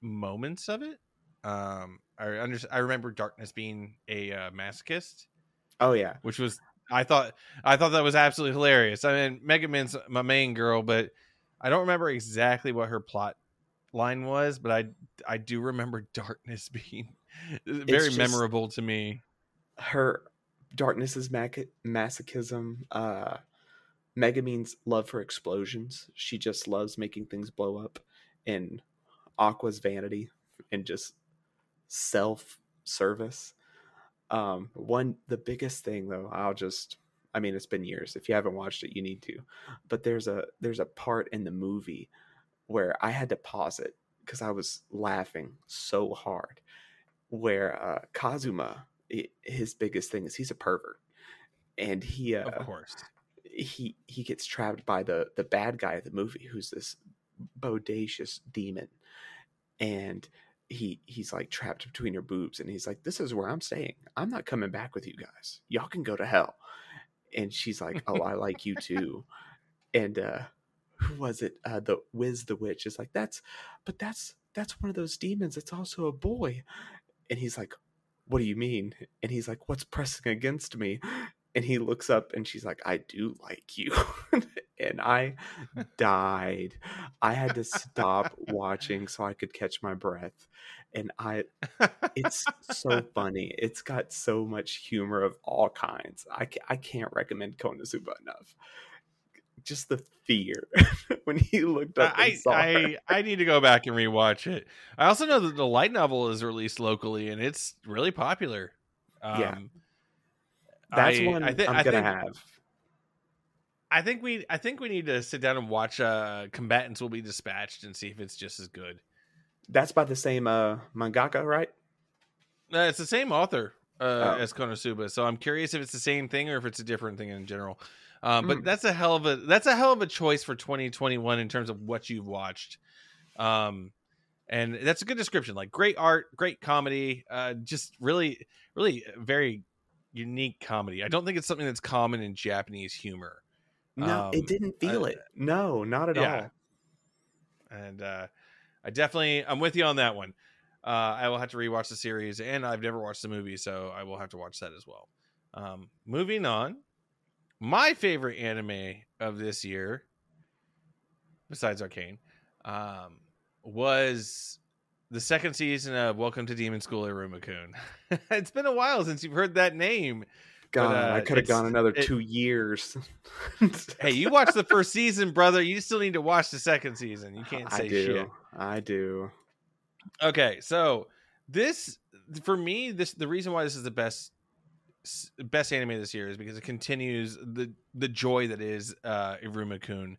moments of it. Um, I under I remember Darkness being a uh, masochist oh yeah, which was I thought I thought that was absolutely hilarious. I mean, Megumin's my main girl, but I don't remember exactly what her plot line was, but I I do remember (laughs) Darkness being very memorable to me. her darkness is mac- masochism. Uh, Megumin's love for explosions. She just loves making things blow up, and Aqua's vanity and just self service. Um, one the biggest thing though, I'll just I mean it's been years. If you haven't watched it, you need to. But there's a there's a part in the movie where I had to pause it because I was laughing so hard. Where uh, Kazuma, i- his biggest thing is he's a pervert, and he uh, Of course. he he gets trapped by the the bad guy of the movie who's this bodacious demon and he he's like trapped between her boobs and he's like this is where i'm staying. I'm not coming back with you guys. Y'all can go to hell. And she's like oh i like you too. And uh who was it? Uh the wiz the witch is like that's but that's that's one of those demons it's also a boy. And he's like what do you mean? And he's like what's pressing against me? And he looks up and she's like i do like you (laughs) and i died i had to stop watching so i could catch my breath and i it's so (laughs) funny it's got so much humor of all kinds i, ca- I can't recommend konosuba enough just the fear (laughs) when he looked up I. I I need to go back and rewatch it. I also know that the light novel is released locally and it's really popular. Um, Yeah. that's I- one I I gonna think- have I think we I think we need to sit down and watch uh Combatants Will Be Dispatched and see if it's just as good. that's by the same uh mangaka right Uh, it's the same author uh, Oh. as Konosuba, so I'm curious if it's the same thing or if it's a different thing in general. Um, but Mm. that's a hell of a that's a hell of a choice for 2021 in terms of what you've watched. Um, and that's a good description. Like great art, great comedy, uh, just really, really very unique comedy. I don't think it's something that's common in Japanese humor. No Um, it didn't feel I- it no not at Yeah. all and uh, I definitely I'm with you on that one. Uh, I will have to rewatch the series, and I've never watched the movie, so I will have to watch that as well. Um, moving on, my favorite anime of this year, besides Arcane, um, was the second season of Welcome to Demon School Iruma-kun. (laughs) it's been a while since you've heard that name. God, uh, I could have gone another it- two years. (laughs) Hey, you watched the first season, brother. You still need to watch the second season. You can't say I do. shit. I do. Okay, so this for me, this the reason why this is the best best anime this year is because it continues the the joy that is uh Iruma Kun,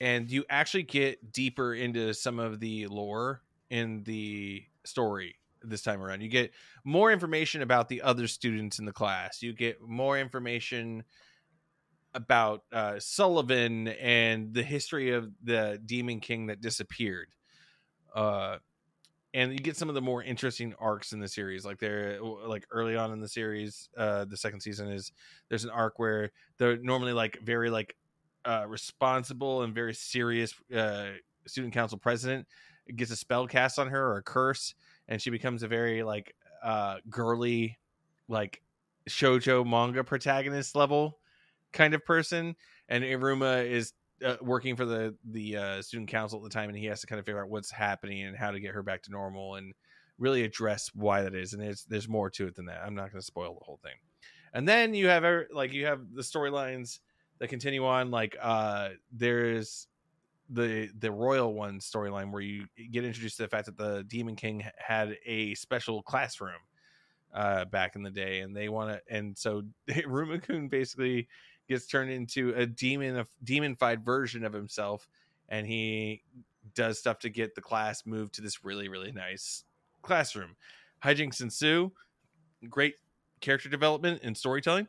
and you actually get deeper into some of the lore in the story this time around. You get more information about the other students in the class. You get more information about uh, Sullivan and the history of the Demon King that disappeared. Uh, and you get some of the more interesting arcs in the series like they're like early on in the series uh the second season is there's an arc where they're normally like very like uh responsible and very serious uh student council president gets a spell cast on her or a curse and she becomes a very like uh girly like shojo manga protagonist level kind of person and iruma is uh, working for the the uh, student council at the time, and he has to kind of figure out what's happening and how to get her back to normal, and really address why that is. And there's there's more to it than that. I'm not going to spoil the whole thing. And then you have like you have the storylines that continue on. Like uh, there's the the royal one storyline where you get introduced to the fact that the demon king had a special classroom uh back in the day and they want to and so (laughs) Rumakun basically gets turned into a demon a demonified version of himself and he does stuff to get the class moved to this really really nice classroom. Hijinks ensue great character development and storytelling.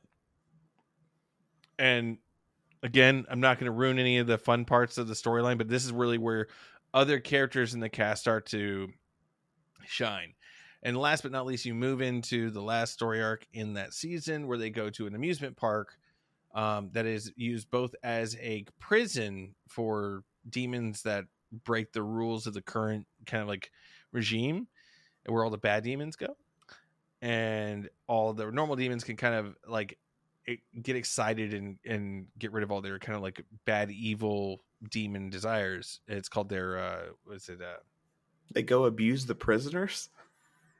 And again i'm not going to ruin any of the fun parts of the storyline but this is really where other characters in the cast start to shine. And last but not least you move into the last story arc in that season where they go to an amusement park um, that is used both as a prison for demons that break the rules of the current kind of like regime where all the bad demons go. And all the normal demons can kind of like get excited and and get rid of all their kind of like bad evil demon desires it's called their uh what's it uh They go abuse the prisoners.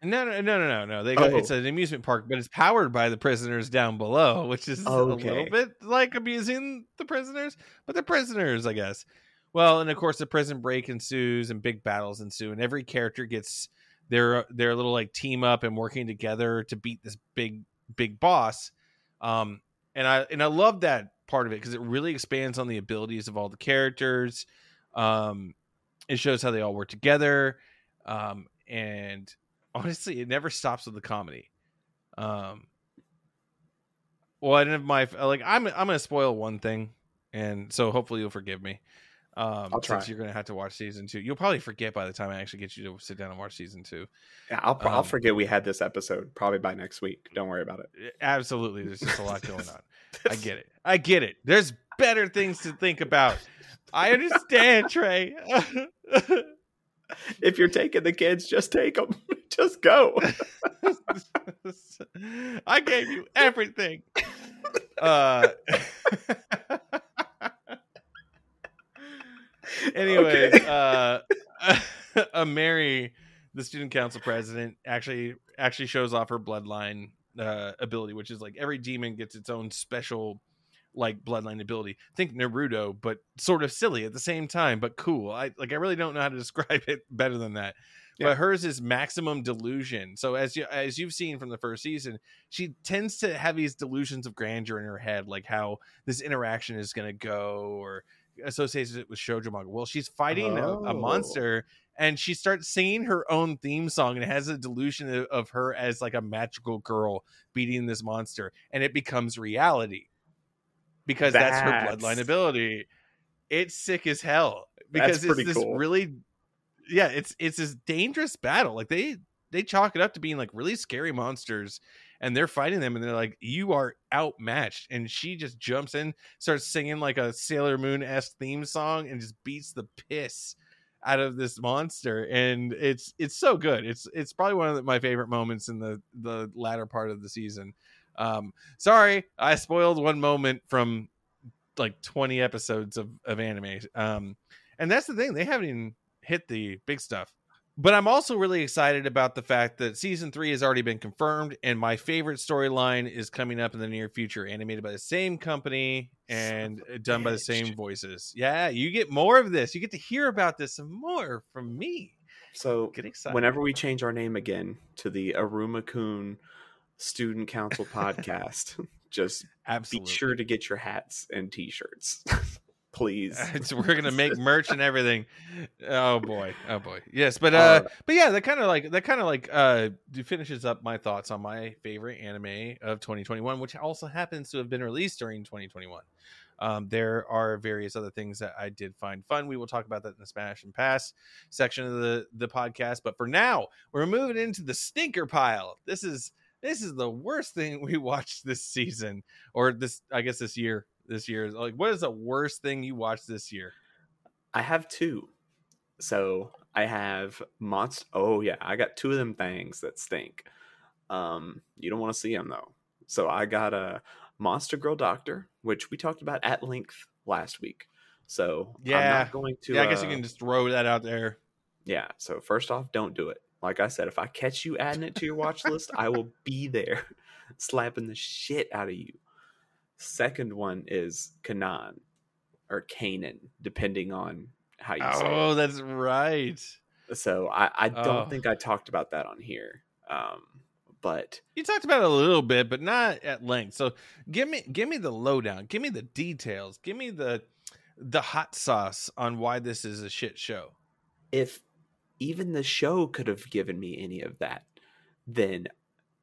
no, no, no, no, no, no. They go, Oh. it's an amusement park, but it's powered by the prisoners down below, which is a little bit like abusing the prisoners, but they're prisoners, I guess. Well, and of course, the prison break ensues and big battles ensue, and every character gets their their little like team up and working together to beat this big big boss. Um, and I and I love that part of it because it really expands on the abilities of all the characters. Um, it shows how they all work together. Um, and (laughs) honestly, it never stops with the comedy. Um, one of my like, I'm I'm gonna spoil one thing, and so hopefully you'll forgive me. Um, I'll try. since you're gonna have to watch season two. You'll probably forget by the time I actually get you to sit down and watch season two. Yeah, I'll, I'll Um, forget we had this episode probably by next week. Don't worry about it. Absolutely, there's just a lot going on. I (laughs) get it. I get it. There's better things to think about. I understand, Trey. (laughs) If you're taking the kids, just take them. (laughs) just go. I gave you everything. Uh anyway, Okay. uh a (laughs) Mary, the student council president, actually actually shows off her bloodline uh ability, which is like every demon gets its own special like bloodline ability. Think Naruto, but sort of silly at the same time, but cool. I like I really don't know how to (laughs) describe it better than that. Yeah. But hers is maximum delusion. So as you as you've seen from the first season, she tends to have these delusions of grandeur in her head, like how this interaction is going to go, or associates it with shoujo manga. Well, she's fighting a, a Oh. monster, and she starts singing her own theme song, and it has a delusion of, of her as like a magical girl beating this monster, and it becomes reality because that's, her bloodline ability. It's sick as hell because That's it's this cool. really, yeah, it's it's this dangerous battle. Like they they chalk it up to being like really scary monsters, and they're fighting them, and they're like, "You are outmatched." And she just jumps in, starts singing like a Sailor Moon esque theme song, and just beats the piss out of this monster and it's it's so good. It's it's probably one of my favorite moments in the the latter part of the season. Um sorry i spoiled one moment from like 20 episodes of of anime. Um and that's the thing they haven't even hit the big stuff but I'm also really excited about the fact that season three has already been confirmed, and my favorite storyline is coming up in the near future, animated by the same company and done by the same voices. Yeah, you get more of this. You get to hear about this some more from me. So Get excited. whenever we change our name again to the Iruma Kun Student Council (laughs) Podcast, (laughs) just Absolutely. be sure to get your hats and t-shirts, (laughs) please. (laughs) We're gonna make merch and everything. Oh boy, oh boy, yes, but uh, Alright. but yeah, that kind of like that kind of like uh finishes up my thoughts on my favorite anime of 2021, which also happens to have been released during 2021. Um, there are various other things that I did find fun. We will talk about that in the Smash and Pass section of the the podcast. But for now, we're moving into the stinker pile. This is this is the worst thing (laughs) we watched this season, or this I guess this year. This year, like, what is the worst thing you watched this year? I have two. So I have monster. Oh yeah, I got two of them things that stink. Um, you don't want to see them though. So I got a Monster Girl Doctor, which we talked about at length last week. So yeah, I'm not going to. yeah, I guess you uh, can just throw that out there. Yeah. So first off, don't do it. Like I said, if I catch you adding it to your watch list, I will be there, (laughs) slapping the shit out of you. Second one is Kanan or Canaan, depending on how you say it. Oh, that's right. So I, I don't Oh. think I talked about that on here. Um, but You talked about it a little bit, but not at length. So give me give me the lowdown. Give me the details. Give me the the hot sauce on why this is a shit show. if even the show could have given me any of that, then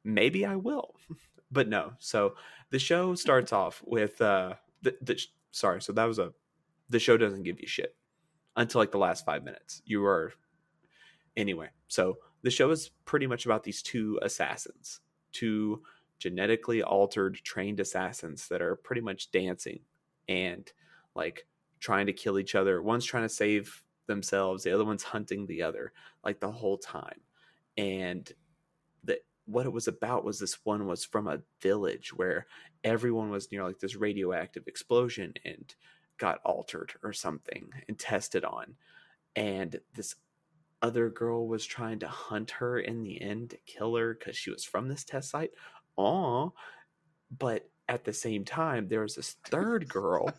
maybe I will. (laughs) but no. So the show starts off with uh the, the sorry, so that was a the show doesn't give you shit until like the last 5 minutes. You are anyway. So the show is pretty much about these two assassins, two genetically altered trained assassins that are pretty much dancing and like trying to kill each other. One's trying to save themselves, the other one's hunting the other like the whole time. And what it was about was this one was from a village where everyone was near like this radioactive explosion and got altered or something and tested on. And this other girl was trying to hunt her in the end to kill her because she was from this test site. Aw. But at the same time, there was this third girl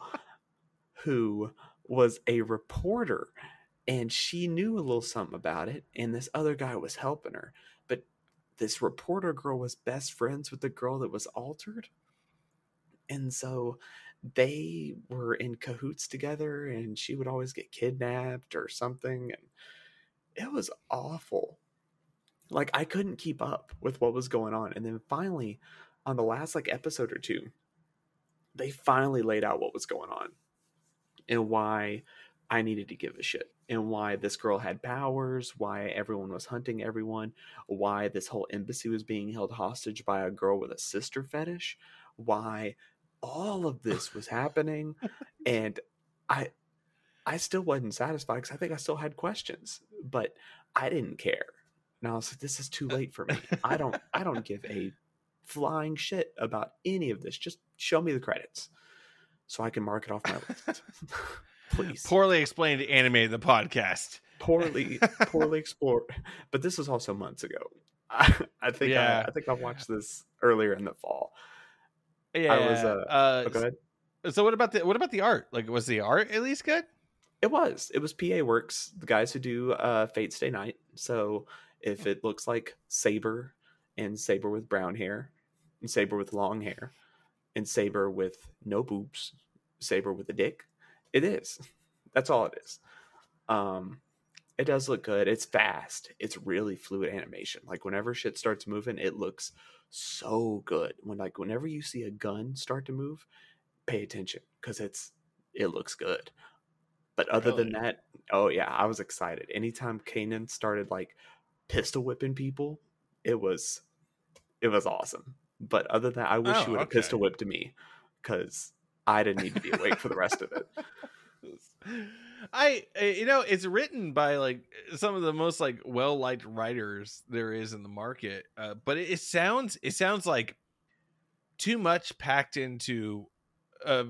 (laughs) who was a reporter and she knew a little something about it and this other guy was helping her this reporter girl was best friends with the girl that was altered. And so they were in cahoots together and she would always get kidnapped or something and it was awful. Like i couldn't keep up with what was going on and then finally on the last like episode or two they finally laid out what was going on and why I needed to give a shit and why this girl had powers, why everyone was hunting everyone, why this whole embassy was being held hostage by a girl with a sister fetish, why all of this was happening (laughs) and I I still wasn't satisfied cuz I think I still had questions, but I didn't care. And I was like this is too late for me. I don't I don't give a flying shit about any of this. Just show me the credits so I can mark it off my list. (laughs) (laughs) Please. Poorly explained anime the podcast. poorly (laughs) poorly explored but this was also months ago i, I think Yeah. I, I think i watched this earlier in the fall Yeah. I was, uh, uh, oh, go ahead so what about the what about the art? Like was the art at least good? it was it was P.A. Works the guys who do uh fate stay night so if it looks like saber and saber with brown hair and saber with long hair and saber with no boobs saber with a dick it is. That's all it is. Um it does look good. It's fast. It's really fluid animation. Like whenever shit starts moving it looks so good. When like whenever you see a gun start to move pay attention because it's it looks good. But other than that oh yeah i was excited. Anytime kanan started like pistol whipping people it was it was awesome. But other than that i wish Oh, you would have okay. pistol whipped me because i didn't need to be awake for the rest of it (laughs) I uh, you know it's written by like some of the most like well liked writers there is in the market, uh, but it, it sounds it sounds like too much packed into uh,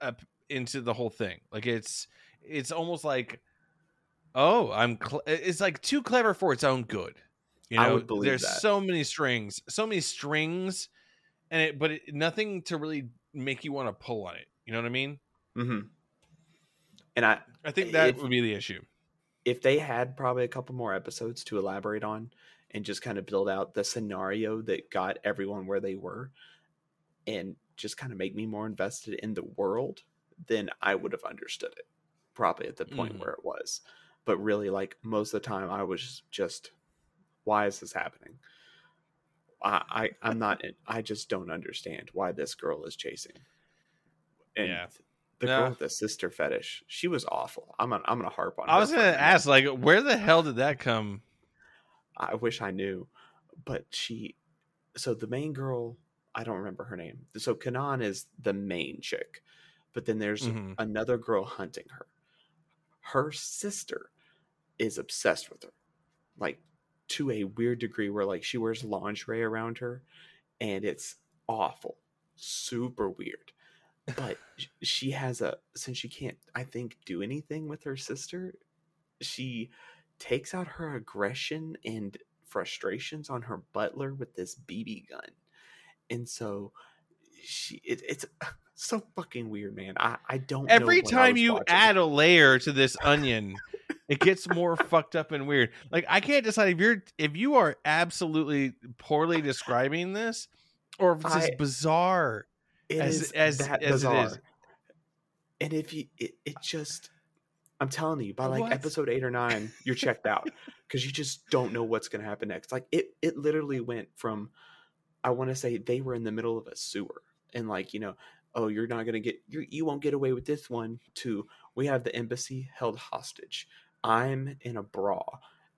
uh into the whole thing. Like it's it's almost like oh, I'm. Cl- it's like too clever for its own good. You know, I would believe there's that. so many strings, so many strings, and it, but it, nothing to really make you want to pull on it. You know what I mean? Mm-hmm. And I, I think that If- would be the issue. if they had probably a couple more episodes to elaborate on and just kind of build out the scenario that got everyone where they were and just kind of make me more invested in the world, then I would have understood it probably at the point Mhm. where it was. But really, like most of the time, I was just, why is this happening? I, I I'm not. I just don't understand why this girl is chasing. And Yeah. the No. girl with the sister fetish, she was awful. I'm gonna, I'm gonna harp on. I was gonna ask, like, where the hell did that come? I wish I knew, but she. So the main girl, I don't remember her name. So Kanan is the main chick, but then there's Mhm. another girl hunting her. Her sister is obsessed with her, like to a weird degree where like she wears lingerie around her, and it's awful, super weird. But (laughs) she has a since she can't, I think, do anything with her sister. She takes out her aggression and frustrations on her butler with this BB gun. And so she it, it's so fucking weird, man. I, I don't Every time you watching. add a layer to this onion, it gets more fucked up and weird. Like I can't decide if you're if you are absolutely poorly (sighs) describing this or if it's I- just bizarre. It as- is as- that as bizarre. is. And if you it, it just I'm telling you, by like What? episode eight or nine, you're checked out. (laughs) Because you just don't know what's gonna happen next. Like it it literally went from I wanna say they were in the middle of a sewer and like, you know, oh, you're not gonna get you you won't get away with this one to we have the embassy held hostage. I'm in a bra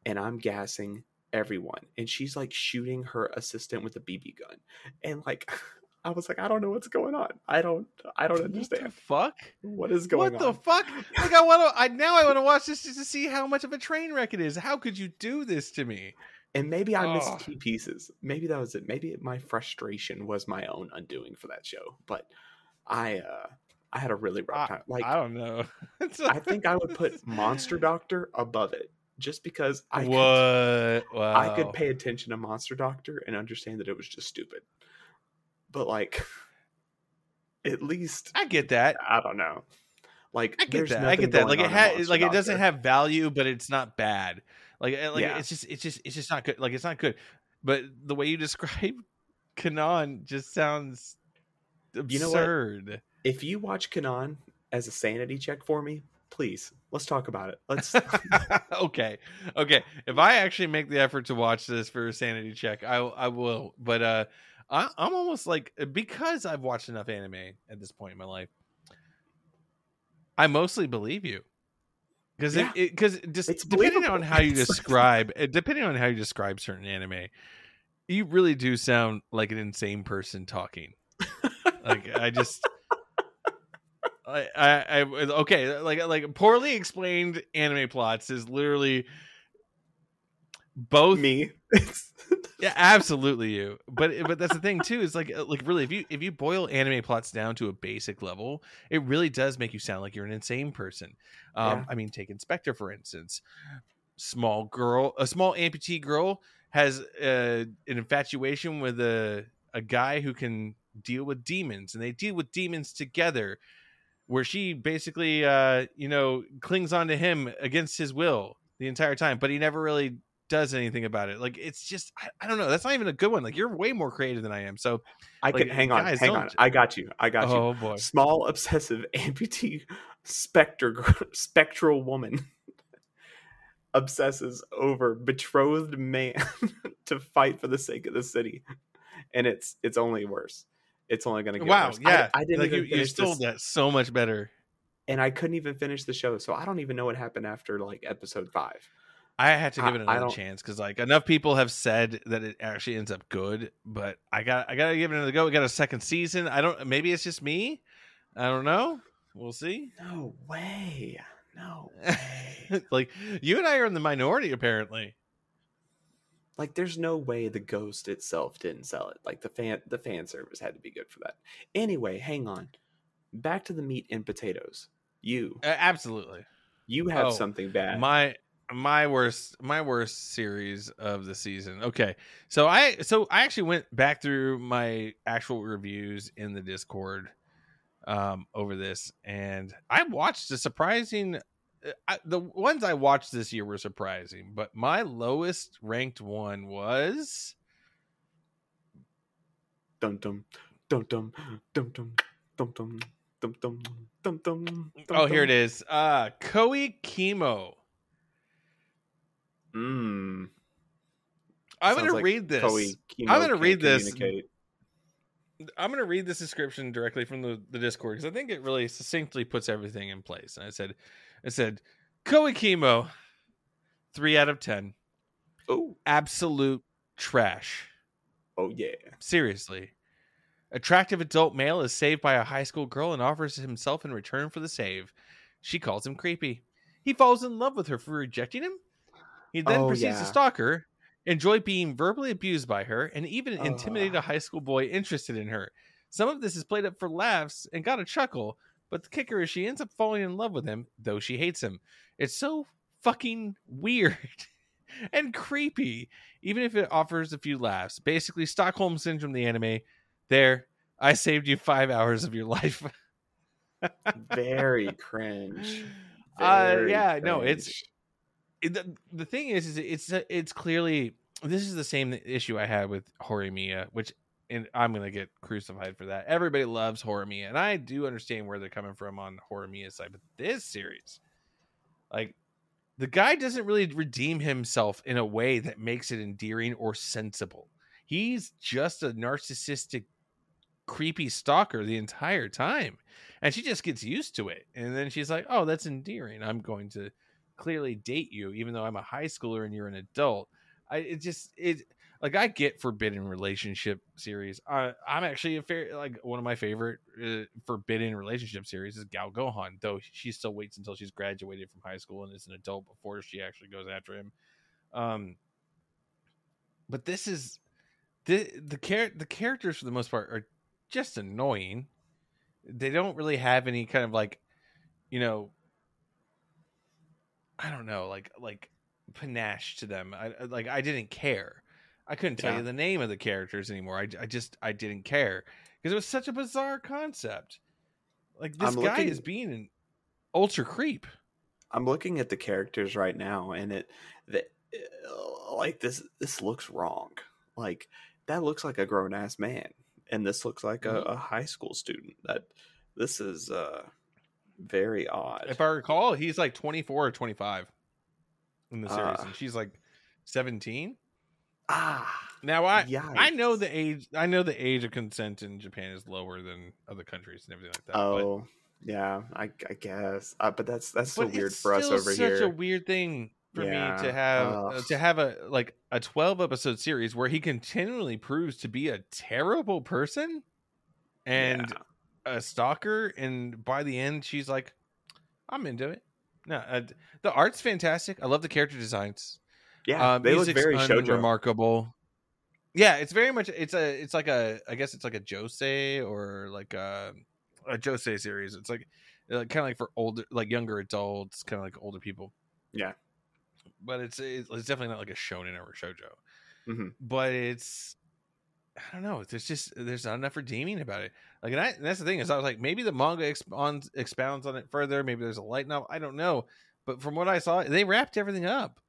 and I'm gassing everyone. And she's like shooting her assistant with a BB gun. And like (laughs) I was like, I don't know what's going on. I don't I don't What understand fuck? what is going on? What the fuck? Like I want to. I now I want to watch this just to see how much of a train wreck it is. How could you do this to me? And maybe I missed key pieces. Maybe that was it. Maybe my frustration was my own undoing for that show. But I uh I had a really rough time. Like I don't know. (laughs) I think I would put Monster Doctor above it. Just because I could. Wow. I could pay attention to Monster Doctor and understand that it was just stupid. But like at least I get that. I don't know. Like I get that. I get that. Like it had, like it doesn't have value, but it's not bad. Like, uh, like Yeah. it's just, it's just, it's just not good. Like it's not good. But the way you (laughs) describe Kanan just sounds absurd. You know what? if you watch Kanan as a sanity check for me, please let's talk about it. Let's (laughs) (laughs) okay, okay. If I actually make the effort to watch this for a sanity check, I I will. But uh, I, I'm almost like because I've watched enough anime at this point in my life, I mostly believe you. Because Yeah. it because just It's depending on how you (laughs) describe, uh, depending on how you describe certain anime, you really do sound like an insane person talking. like I just. (laughs) I, I, I okay like like poorly explained anime plots is literally both me. (laughs) yeah absolutely you but but that's the thing too is like uh, like really if you if you boil anime plots down to a basic level it really does make you sound like you're an insane person um Yeah. i mean take In/Spectre for instance small girl a small amputee girl has uh, an infatuation with a a guy who can deal with demons and they deal with demons together where she basically uh you know clings on to him against his will the entire time but he never really does anything about it like it's just I, I don't know that's not even a good one like you're way more creative than i am so I Like, could hang on, guys, hang don't- on. I got you. I got you. oh boy Small obsessive (laughs) amputee specter spectral woman (laughs) obsesses over betrothed man (laughs) to fight for the sake of the city, and it's it's only worse. It's only going to get wow worse. I- yeah I, didn't like you, you sold this, that so much better and I couldn't even finish the show, so I don't even know what happened after like episode five. I had to give it another chance because like enough people have said that it actually ends up good, but I got I gotta give it another go. We got a second season. I don't maybe it's just me. I don't know. We'll see. No way. No way. (laughs) like you and I are in the minority apparently. like there's no way the ghost itself didn't sell it like the fan the fan service had to be good for that anyway hang on back to the meat and potatoes you Uh, absolutely. you have Oh, something bad My my worst my worst series of the season okay so i so i actually went back through my actual reviews in the discord um over this and i watched a surprising uh, I, the ones i watched this year were surprising but my lowest ranked one was dum dum dum dum dum dum dum dum dum dum dum dum oh here it is uh Koikimo Mm. I'm Sounds gonna like read this. Koei I'm gonna read this. I'm gonna read this description directly from the, the Discord because I think it really succinctly puts everything in place. And I said, I said, Koikimo, three out of ten, Oh, absolute trash. oh yeah. Seriously. Attractive adult male is saved by a high school girl and offers himself in return for the save. She calls him creepy. He falls in love with her for rejecting him. He then Oh, proceeds yeah. to stalk her, enjoy being verbally abused by her, and even intimidate a high school boy interested in her. Some of this is played up for laughs and got a chuckle, but the kicker is she ends up falling in love with him, though she hates him. It's so fucking weird (laughs) and creepy, even if it offers a few laughs. Basically, Stockholm Syndrome, the anime. There, I saved you five hours of your life. (laughs) Very cringe. Uh, Very yeah, no, it's cringe. it- the, the thing is, is it's it's clearly this is the same issue I had with Horimiya, which and I'm gonna get crucified for that. Everybody loves Horimiya, and I do understand where they're coming from on Horimiya's side, but this series, like the guy doesn't really redeem himself in a way that makes it endearing or sensible. He's just a narcissistic, creepy stalker the entire time. And she just gets used to it. And then she's like, oh, that's endearing. I'm going to clearly date you, even though I'm a high schooler and you're an adult. I it just it like I get forbidden relationship series. I, I'm actually a fair like one of my favorite uh, forbidden relationship series is Gal Gohan, though she still waits until she's graduated from high school and is an adult before she actually goes after him. Um, but this is the the char- the characters for the most part are just annoying. They don't really have any kind of like, you know, I don't know, like like panache to them. I I- like I didn't care. I couldn't tell Yeah. you the name of the characters anymore. I, I just I didn't care because it was such a bizarre concept. Like this I'm guy looking- is being an ultra creep. I'm looking at the characters right now, and it that like this this looks wrong. Like that looks like a grown ass man, and this looks like a, Mhm. a high school student. That this is uh very odd. If I recall, he's like 24 or 25 in the series, Ah. and she's like 17. ah, Now I I know the age I know the age of consent in Japan is lower than other countries and everything like that. but- oh yeah, I, I guess, uh, but that's that's so but weird for us over such here. Such a weird thing for me to have uh, to have a like a 12 episode series where he continually proves to be a terrible person and Yeah. A stalker and by the end she's like i'm into it. No uh, the art's fantastic. I love the character designs. Yeah, uh, they look very shoujo. unremarkable. Yeah it's very much it's a it's like a i guess it's like a josei or like a a josei series. It's like uh, kind of like for older like younger adults kind of like older people. Yeah. but it's it's definitely not like a shonen or a shojo Mhm. but it's i don't know there's just there's not enough redeeming about it. Like and, I, and that's the thing is i was like maybe the manga expounds expounds on it further maybe there's a light novel i don't know. But from what i saw they wrapped everything up.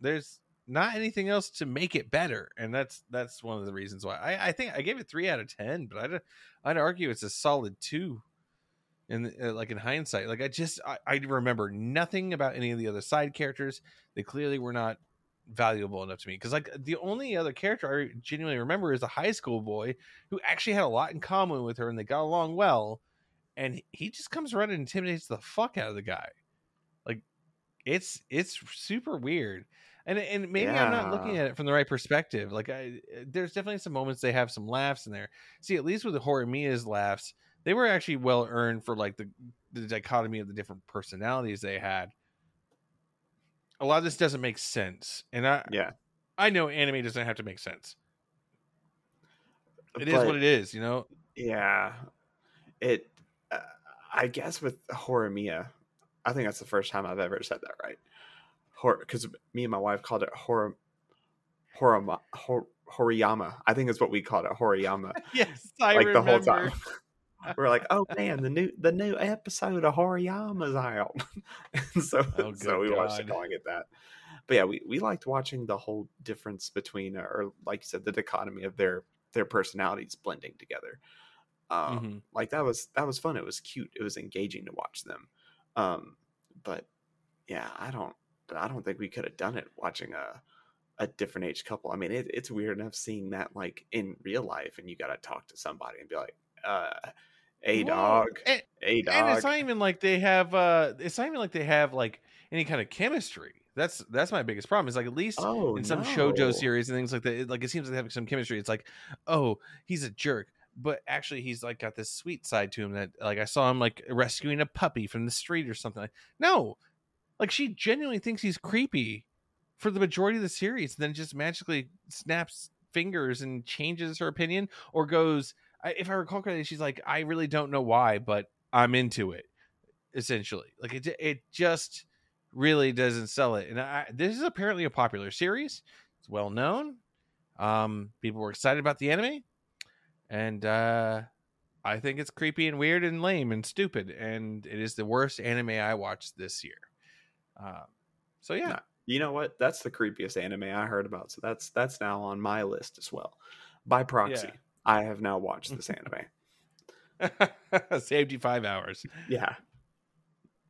There's not anything else to make it better and that's that's one of the reasons why. I, I think i gave it three out of ten but i'd i'd argue it's a solid two in uh, like in hindsight. Like i just I, I remember nothing about any of the other side characters. They clearly were not valuable enough to me because like the only other character i genuinely remember is a high school boy who actually had a lot in common with her and they got along well and he just comes around and intimidates the fuck out of the guy. Like it's it's super weird and and maybe i'm not looking at it from the right perspective like i eh, there's definitely some moments they have some laughs in there. See at least with the Horimiya's laughs they were actually well earned for like the the dichotomy of the different personalities they had a lot of this doesn't make sense and i Yeah, i know anime doesn't have to make sense It is but- what it is you know Yeah, it. Uh, I guess with Horimiya, I think that's the first time I've ever said that right. horror because me and my wife called it horror horror hor, horiyama i think is what we called it horiyama (laughs) yes i like remember. the whole time we're like oh man the new the new episode of horiyama's out. (laughs) And so Oh, so we good watched it calling it that. But yeah we, we liked watching the whole difference between or like you said the dichotomy of their their personalities blending together. Um Mhm. like that was that was fun. It was cute. It was engaging to watch them. Um but yeah i don't i don't think we could have done it watching a a different age couple. I mean it, it's weird enough seeing that like in real life and you gotta talk to somebody and be like uh a dog a dog, and it's not even like they have uh it's not even like they have like any kind of chemistry. That's that's my biggest problem is like at least oh in some no. shojo series and things like that it, like it seems like they have some chemistry. It's like oh he's a jerk but actually he's like got this sweet side to him that like i saw him like rescuing a puppy from the street or something like no! Like she genuinely thinks he's creepy for the majority of the series and then just magically snaps fingers and changes her opinion or goes I, if i recall correctly she's like i really don't know why but i'm into it essentially. Like it, it just really doesn't sell it. And I, this is apparently a popular series. It's well known. Um people were excited about the anime. And uh i think it's creepy and weird and lame and stupid. And it is the worst anime i watched this year. Uh, so yeah. Nah. you know what? That's the creepiest anime i heard about. So that's that's now on my list as well. By proxy. Yeah. I have now watched this (laughs) anime (laughs) saved you five hours yeah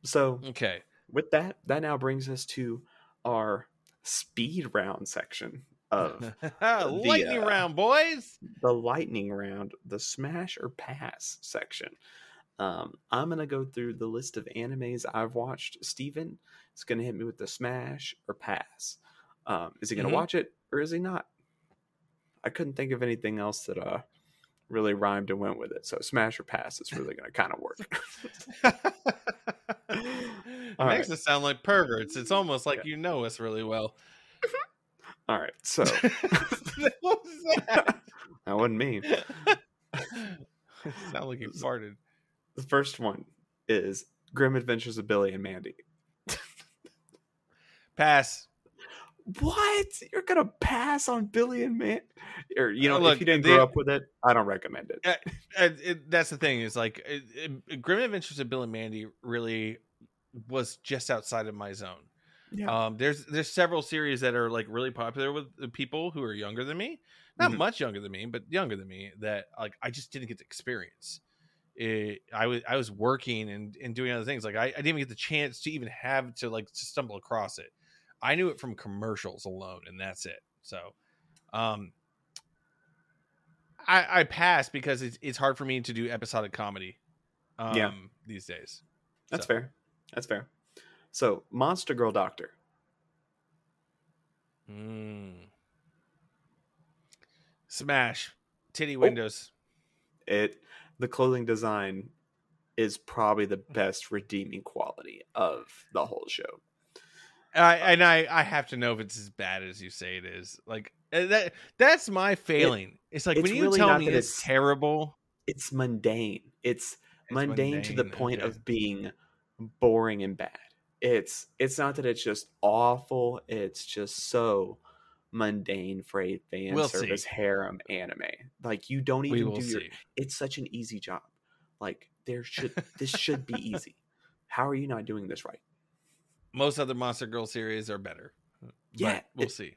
so okay with that, that now brings us to our speed round section of (laughs) lightning uh, round boys the lightning round, the smash or pass section. Um, I'm gonna go through the list of animes I've watched. Steven is gonna hit me with the smash or pass. Um, is he gonna Mhm. watch it or is he not? I couldn't think of anything else that uh really rhymed and went with it. So smash or pass is really gonna kind of work. (laughs) (laughs) it All makes right. us sound like perverts it's almost like Yeah. you know us really well All right, so (laughs) what was that that wasn't me. sound like you farted The first one is Grim Adventures of Billy and Mandy. pass What? You're gonna pass on Billy and Man? Or you know, Uh, look, if you didn't they- grow up with it, I don't recommend it. and it, that's the thing is like it, it, Grim Adventures of Bill and Mandy really was just outside of my zone. Yeah. Um, there's there's several series that are like really popular with the people who are younger than me, not Mhm. much younger than me, but younger than me that like I just didn't get to experience. It, I was I was working and, and doing other things like I, I didn't even get the chance to even have to like to stumble across it. I knew it from commercials alone, and that's it. So, um, I, I pass because it's it's hard for me to do episodic comedy. Um, Yeah. these days. That's So, fair. That's fair. So, Monster Girl Doctor. mm. Smash titty Oh. windows. It the clothing design is probably the best redeeming quality of the whole show. I, and I I have to know if it's as bad as you say it is. Like uh, that that's my failing. it's like it's when you really tell me it's, it's- terrible. It's mundane. It's, It's mundane, to the point okay. of being boring and bad. It's it's not that it's just awful. It's just so mundane for a fan We'll service see. harem anime. Like you don't even do your. see. It's such an easy job. Like there should this should be (laughs) easy. How are you not doing this right? Most other Monster Girl series are better. But Yeah, we'll it- see.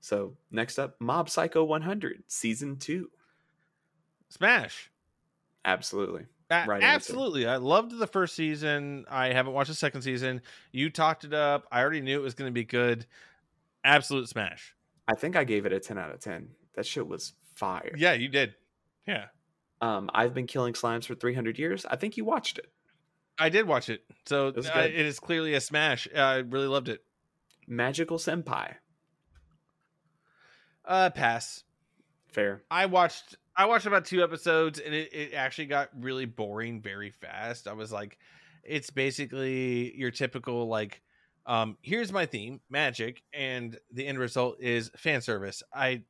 So next up, Mob Psycho 100 season two. Smash. Absolutely. Right answer. absolutely. I loved the first season. I haven't watched the second season. You talked it up. I already knew it was going to be good. Absolute smash. I think I gave it a 10 out of 10. That shit was fire. Yeah, you did. Yeah. Um, I've been killing slimes for 300 years. I think you watched it. I did watch it. So It uh, it is clearly a smash. Uh, I really loved it. Magical Senpai. Uh pass. Fair. I watched I watched about two episodes and it, it actually got really boring very fast. I was like, it's basically your typical like um here's my theme, magic, and the end result is fan service. I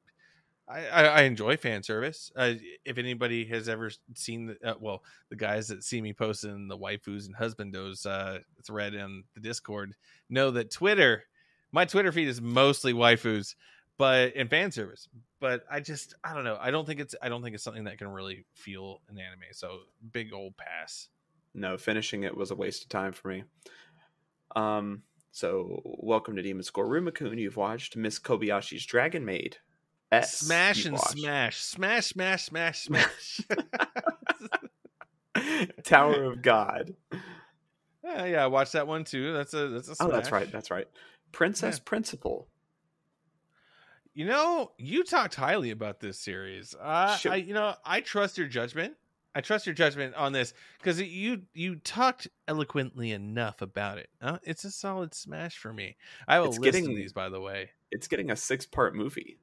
I, I enjoy fan service. Uh, if anybody has ever seen the uh, well, the guys that see me posting the waifus and husbandos uh, thread in the Discord know that Twitter my Twitter feed is mostly waifus, but in fan service. But I just I don't know. I don't think it's I don't think it's something that can really feel an anime. So big old pass. No, finishing it was a waste of time for me. Um, so welcome to Demon School Iruma Kun. You've watched Miss Kobayashi's Dragon Maid. S, smash and watched. smash, smash, smash, smash, smash. (laughs) (laughs) Tower of God. yeah, yeah, I watched that one too. That's a that's a. Oh, that's right. That's right. Princess Yeah. Principal. You know, you talked highly about this series. Uh, Sure. I, you know, I trust your judgment. I trust your judgment on this because you you talked eloquently enough about it. Uh, it's a solid smash for me. I have a It's list getting- these, by the way. It's getting a six-part movie.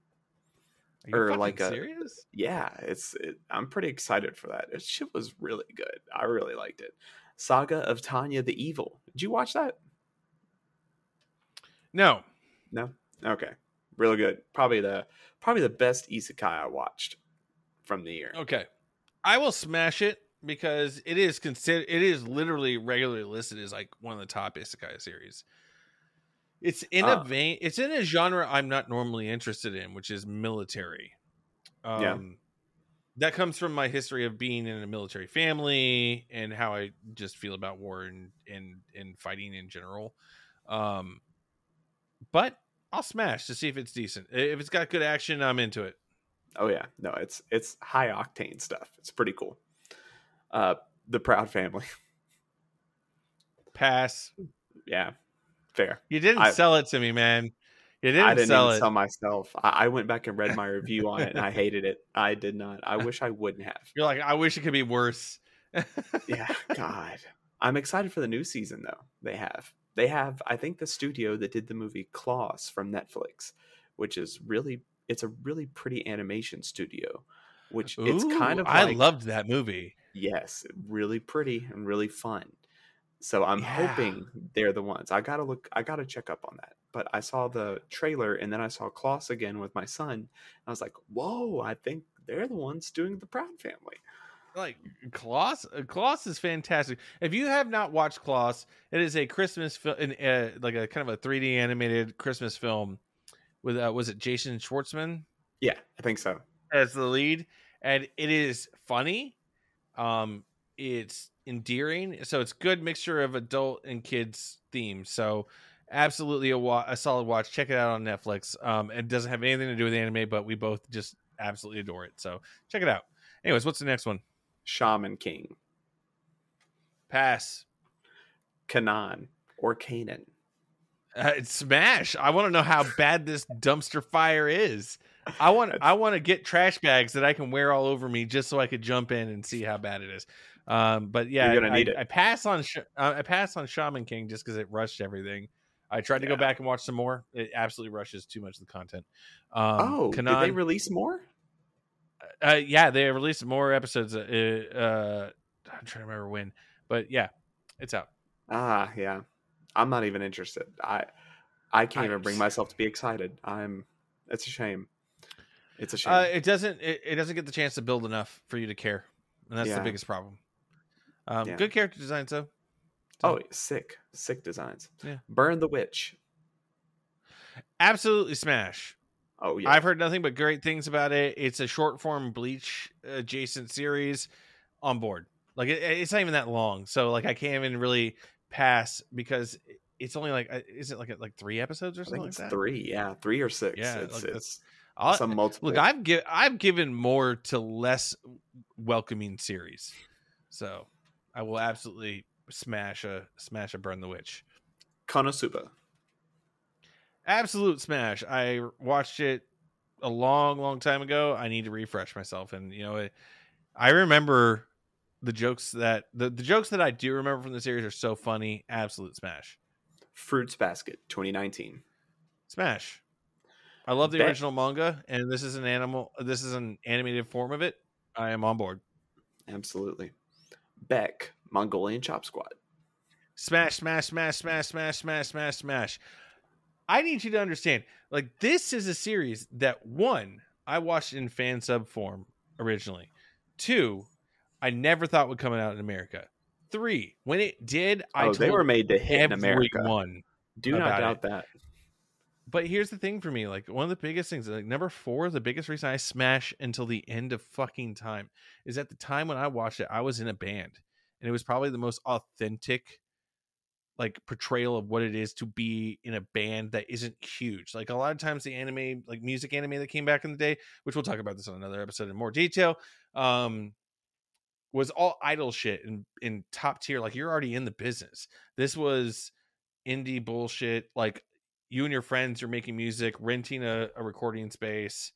Or like a- serious? Yeah, it's. It, I'm pretty excited for that. It shit was really good. I really liked it. Saga of Tanya the Evil. Did you watch that? No, No. Okay. Really good. Probably the probably the best isekai I watched from the year. Okay, I will smash it because it is considered. It is literally regularly listed as like one of the top isekai series. It's in Ah. a vein. It's in a genre I'm not normally interested in, which is military. Um, Yeah. That comes from my history of being in a military family and how I just feel about war and and and fighting in general. Um, but I'll smash to see if it's decent. If it's got good action, I'm into it. Oh yeah, no, it's it's high octane stuff. It's pretty cool. Uh, the Proud Family. (laughs) Pass. yeah, fair. You didn't I- sell it to me, man. You didn't, I didn't sell it. sell myself. I, I went back and read my review on it, and I hated it. I did not. I wish I wouldn't have. You're like, I wish it could be worse. Yeah, (laughs) God. I'm excited for the new season though. They have. They have. I think the studio that did the movie Klaus from Netflix, which is really. It's a really pretty animation studio, which it's kind Ooh, of. I loved that movie. Yes, really pretty and really fun. So I'm Yeah. hoping they're the ones. I gotta look. I gotta check up on that. But I saw the trailer and then I saw Klaus again with my son. I was like, "Whoa! I think they're the ones doing the Proud Family." Like Klaus, uh, Klaus is fantastic. If you have not watched Klaus, it is a Christmas film, uh, like a kind of a 3D animated Christmas film with uh, was it Jason Schwartzman Yeah, I think so. as the lead, and it is funny. Um, it's endearing, so it's good mixture of adult and kids themes. So absolutely a, wa- a solid watch. Check it out on Netflix. Um, it doesn't have anything to do with anime, but we both just absolutely adore it. So check it out. Anyways, what's the next one? Shaman King, Pass. Kanan, or Canaan. Uh, it's Smash. I want to know how bad this dumpster fire is. I want I want to get trash bags that I can wear all over me just so I could jump in and see how bad it is. Um, but yeah, You're gonna I, need it. I pass on Sh- uh, I pass on Shaman King just because it rushed everything. I tried to go back and watch some more. It absolutely rushes too much of the content. Um, oh, did they release more? uh, yeah, they released more episodes. Uh, uh, I'm trying to remember when, but yeah, it's out. Ah, yeah. I'm not even interested. I I can't I- even bring myself to be excited. I'm. It's a shame. It's a shame. Uh, it doesn't. It, it doesn't get the chance to build enough for you to care, and that's Yeah. the biggest problem. Um, Yeah. Good character design, though. oh, sick, sick designs. Yeah. Burn the witch. Absolutely smash. Oh yeah. I've heard nothing but great things about it. It's a short form Bleach adjacent series. On board. Like it, it's not even that long, so like I can't even really pass because it's only like uh, is it like like three episodes or I something think like it's that? three. Yeah, three or six. Yeah, it's like it's I'll- some multiple. Look, I've gi- I've given more to less welcoming series, so I will absolutely smash a smash a burn the witch. Konosuba. Absolute smash. I watched it a long, long time ago. I need to refresh myself, and you know, it, I remember the jokes that the, the jokes that I do remember from the series are so funny. Absolute smash, Fruits Basket 2019. smash. I love the Bet- original manga, and this is an animal. This is an animated form of it. I am on board. Absolutely. Beck Mongolian Chop Squad. Smash, smash, smash, smash, smash, smash, smash, smash. I need you to understand, like this is a series that one I watched in fan sub form originally. Two, I never thought would come out in America. Three, when it did, I oh, told they were made to hit in America. One, Do not doubt it. that. But here's the thing for me like one of the biggest things like number four the biggest reason i smash until the end of fucking time is at the time when i watched it i was in a band and it was probably the most authentic like portrayal of what it is to be in a band that isn't huge. Like a lot of times the anime like music anime that came back in the day which we'll talk about this on another episode in more detail um was all idol shit and in top tier like you're already in the business. This was indie bullshit like you and your friends are making music renting a, a recording space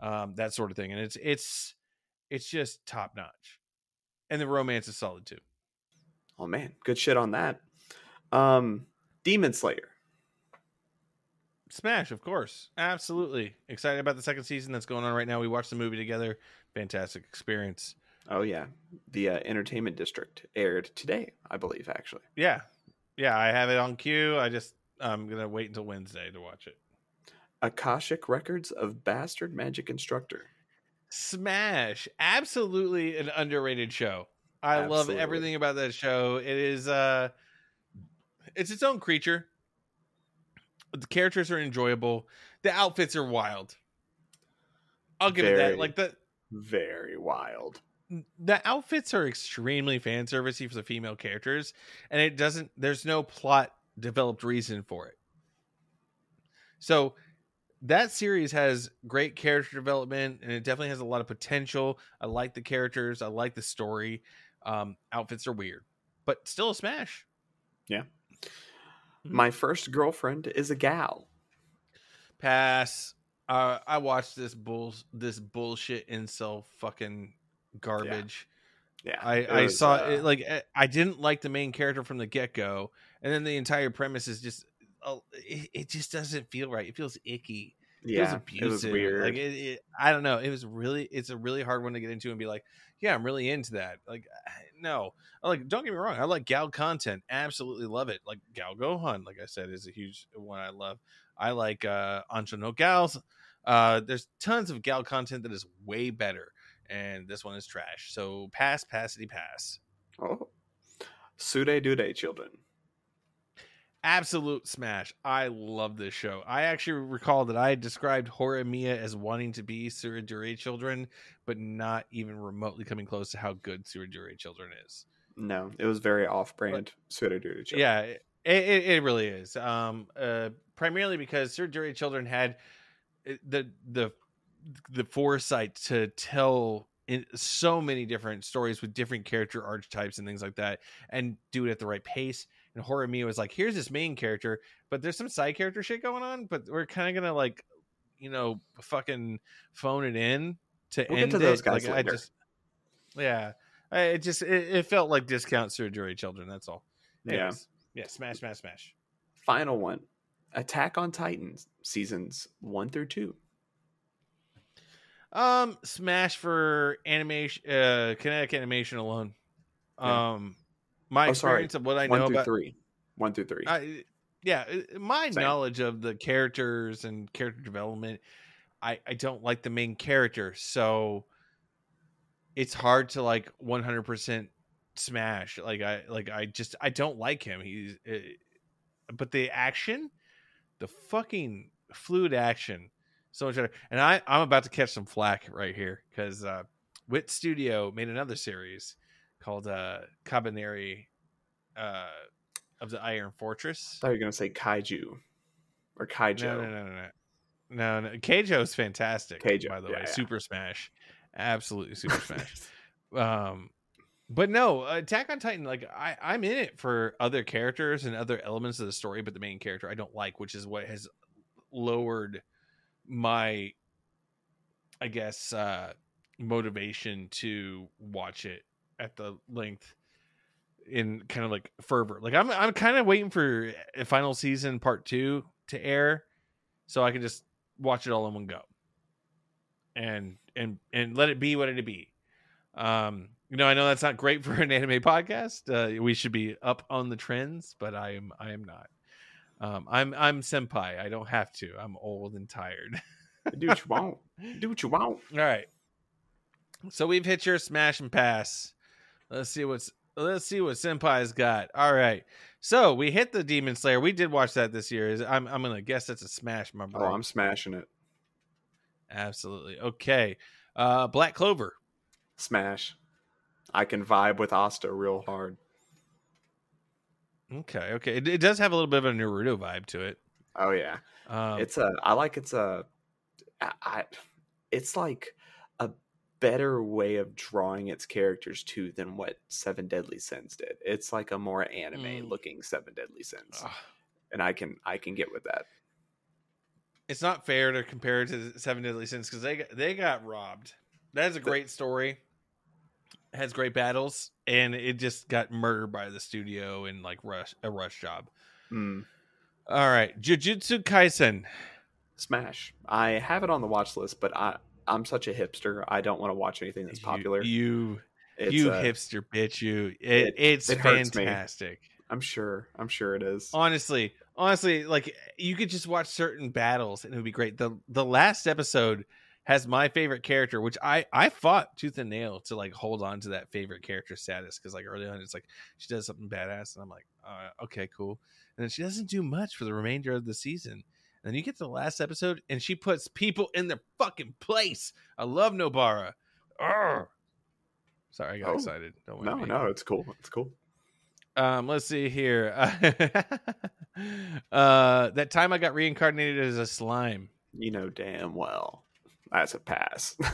um that sort of thing and it's it's it's just top notch and the romance is solid too. Oh man, good shit on that. Um, Demon Slayer. smash of course. Absolutely. Excited about the second season that's going on right now. We watched the movie together. Fantastic experience. Oh yeah, the uh, Entertainment District aired today, I believe. Actually, yeah. Yeah i have it on queue i just i'm gonna wait until wednesday to watch it Akashic Records of Bastard Magic Instructor. Smash, absolutely an underrated show. I love everything about that show. It is uh it's its own creature. The characters are enjoyable. The outfits are wild. I'll give it that. Like the Very wild. the outfits are extremely fan servicey for the female characters, and it doesn't. There's no plot developed reason for it. So that series has great character development, and it definitely has a lot of potential. I like the characters. I like the story. Um, outfits are weird, but still a smash. Mhm. My first girlfriend is a gal. Pass. Uh, I watched this bull this bullshit incel fucking garbage. Yeah, I, I was, saw uh, it like eh, I didn't like the main character from the get go, and then the entire premise is just uh, it, it just doesn't feel right. It feels icky. It feels Yeah, abusive. it was weird. Like it, it, I don't know. It was really it's a really hard one to get into and be like, yeah, I'm really into that. Like (sighs) no, i like don't get me wrong. I like gal content. Absolutely love it. Like Gal Gohan, like I said, is a huge one I love. I like uh Ancho no Gals. Uh, there's tons of gal content that is way better, and this one is trash. So pass, passity, pass. oh, Tsurezure children. Absolute smash. I love this show. I actually recall that I had described Horimiya as wanting to be Tsurezure children, but not even remotely coming close to how good Tsurezure children is. No, it was very off-brand Tsurezure children. Yeah, it, it, it really is. Um, uh, primarily because Tsurezure children had uh, the the the foresight to tell in so many different stories with different character archetypes and things like that, and do it at the right pace. And Horimiya was like, "Here's this main character, but there's some side character shit going on, but we're kind of gonna like, you know, fucking phone it in to We'll get end to those it." guys like, I just, yeah, I, it just it, it felt like discount surgery children. That's all. Yeah. Anyways, yeah, smash, smash, smash. Final one, Attack on Titans seasons one through two. Um, Smash for animation, uh, kinetic animation alone. Yeah. Um, my Oh, sorry. experience of what I know one know through about, three. One through three. I, yeah, my Same. knowledge of the characters and character development, I I don't like the main character, so it's hard to like one hundred percent smash. Like I like I just I don't like him. He's, uh, but the action, the fucking fluid action, so much better. And I I'm about to catch some flack right here because uh, Wit Studio made another series called uh Kabaneri uh of the Iron Fortress. I thought you were gonna say Kaiju or Kaijo. No, no, no, no, no. No, no. Keijo is fantastic. Keijo, by the yeah, way, yeah. Super Smash, absolutely Super (laughs) Smash. Um, but no, Attack on Titan. Like I, I'm in it for other characters and other elements of the story, but the main character I don't like, which is what has lowered my, I guess, uh motivation to watch it at the length in kind of like fervor. Like I'm I'm kind of waiting for a final season part 2 to air so I can just watch it all in one go. And and and let it be what it be. Um you know, I know that's not great for an anime podcast. Uh, we should be up on the trends, but I am I am not. Um I'm I'm senpai. I don't have to. I'm old and tired. Do what you want. Do what you want. (laughs) All right. So we've hit your smash and pass. Let's see what's let's see what Senpai's got. All right. So we hit the Demon Slayer. We did watch that this year. Is I'm I'm gonna guess that's a smash, my Oh, bro. I'm smashing it. Absolutely. Okay. Uh Black Clover. Smash. I can vibe with Asta real hard. Okay, okay. It, it does have a little bit of a Naruto vibe to it. Oh yeah. Um, it's a I like it's a I, I it's like better way of drawing its characters too than what Seven Deadly Sins did. It's like a more anime Mm. looking Seven Deadly Sins. ugh. And I can I can get with that. it's not fair to compare it to Seven Deadly Sins because they got, they got robbed. That is a great story. It has great battles, and it just got murdered by the studio in like rush a rush job. Mm. All right, Jujutsu Kaisen. Smash. I have it on the watch list, but I I'm such a hipster. I don't want to watch anything that's popular. You It's, you uh, hipster bitch. You it, it- it's it fantastic. I'm sure. I'm sure it is. honestly honestly like you could just watch certain battles and it would be great the the last episode has my favorite character which i i fought tooth and nail to like hold on to that favorite character status because like early on it's like she does something badass and i'm like uh, okay cool and then she doesn't do much for the remainder of the season and then you get to the last episode and she puts people in their fucking place i love nobara Arr. sorry i got Oh. excited don't No, me. no, it's cool. It's cool. Um, let's see here. (laughs) uh, that time I got reincarnated as a slime. You know damn well. That's a pass. (laughs)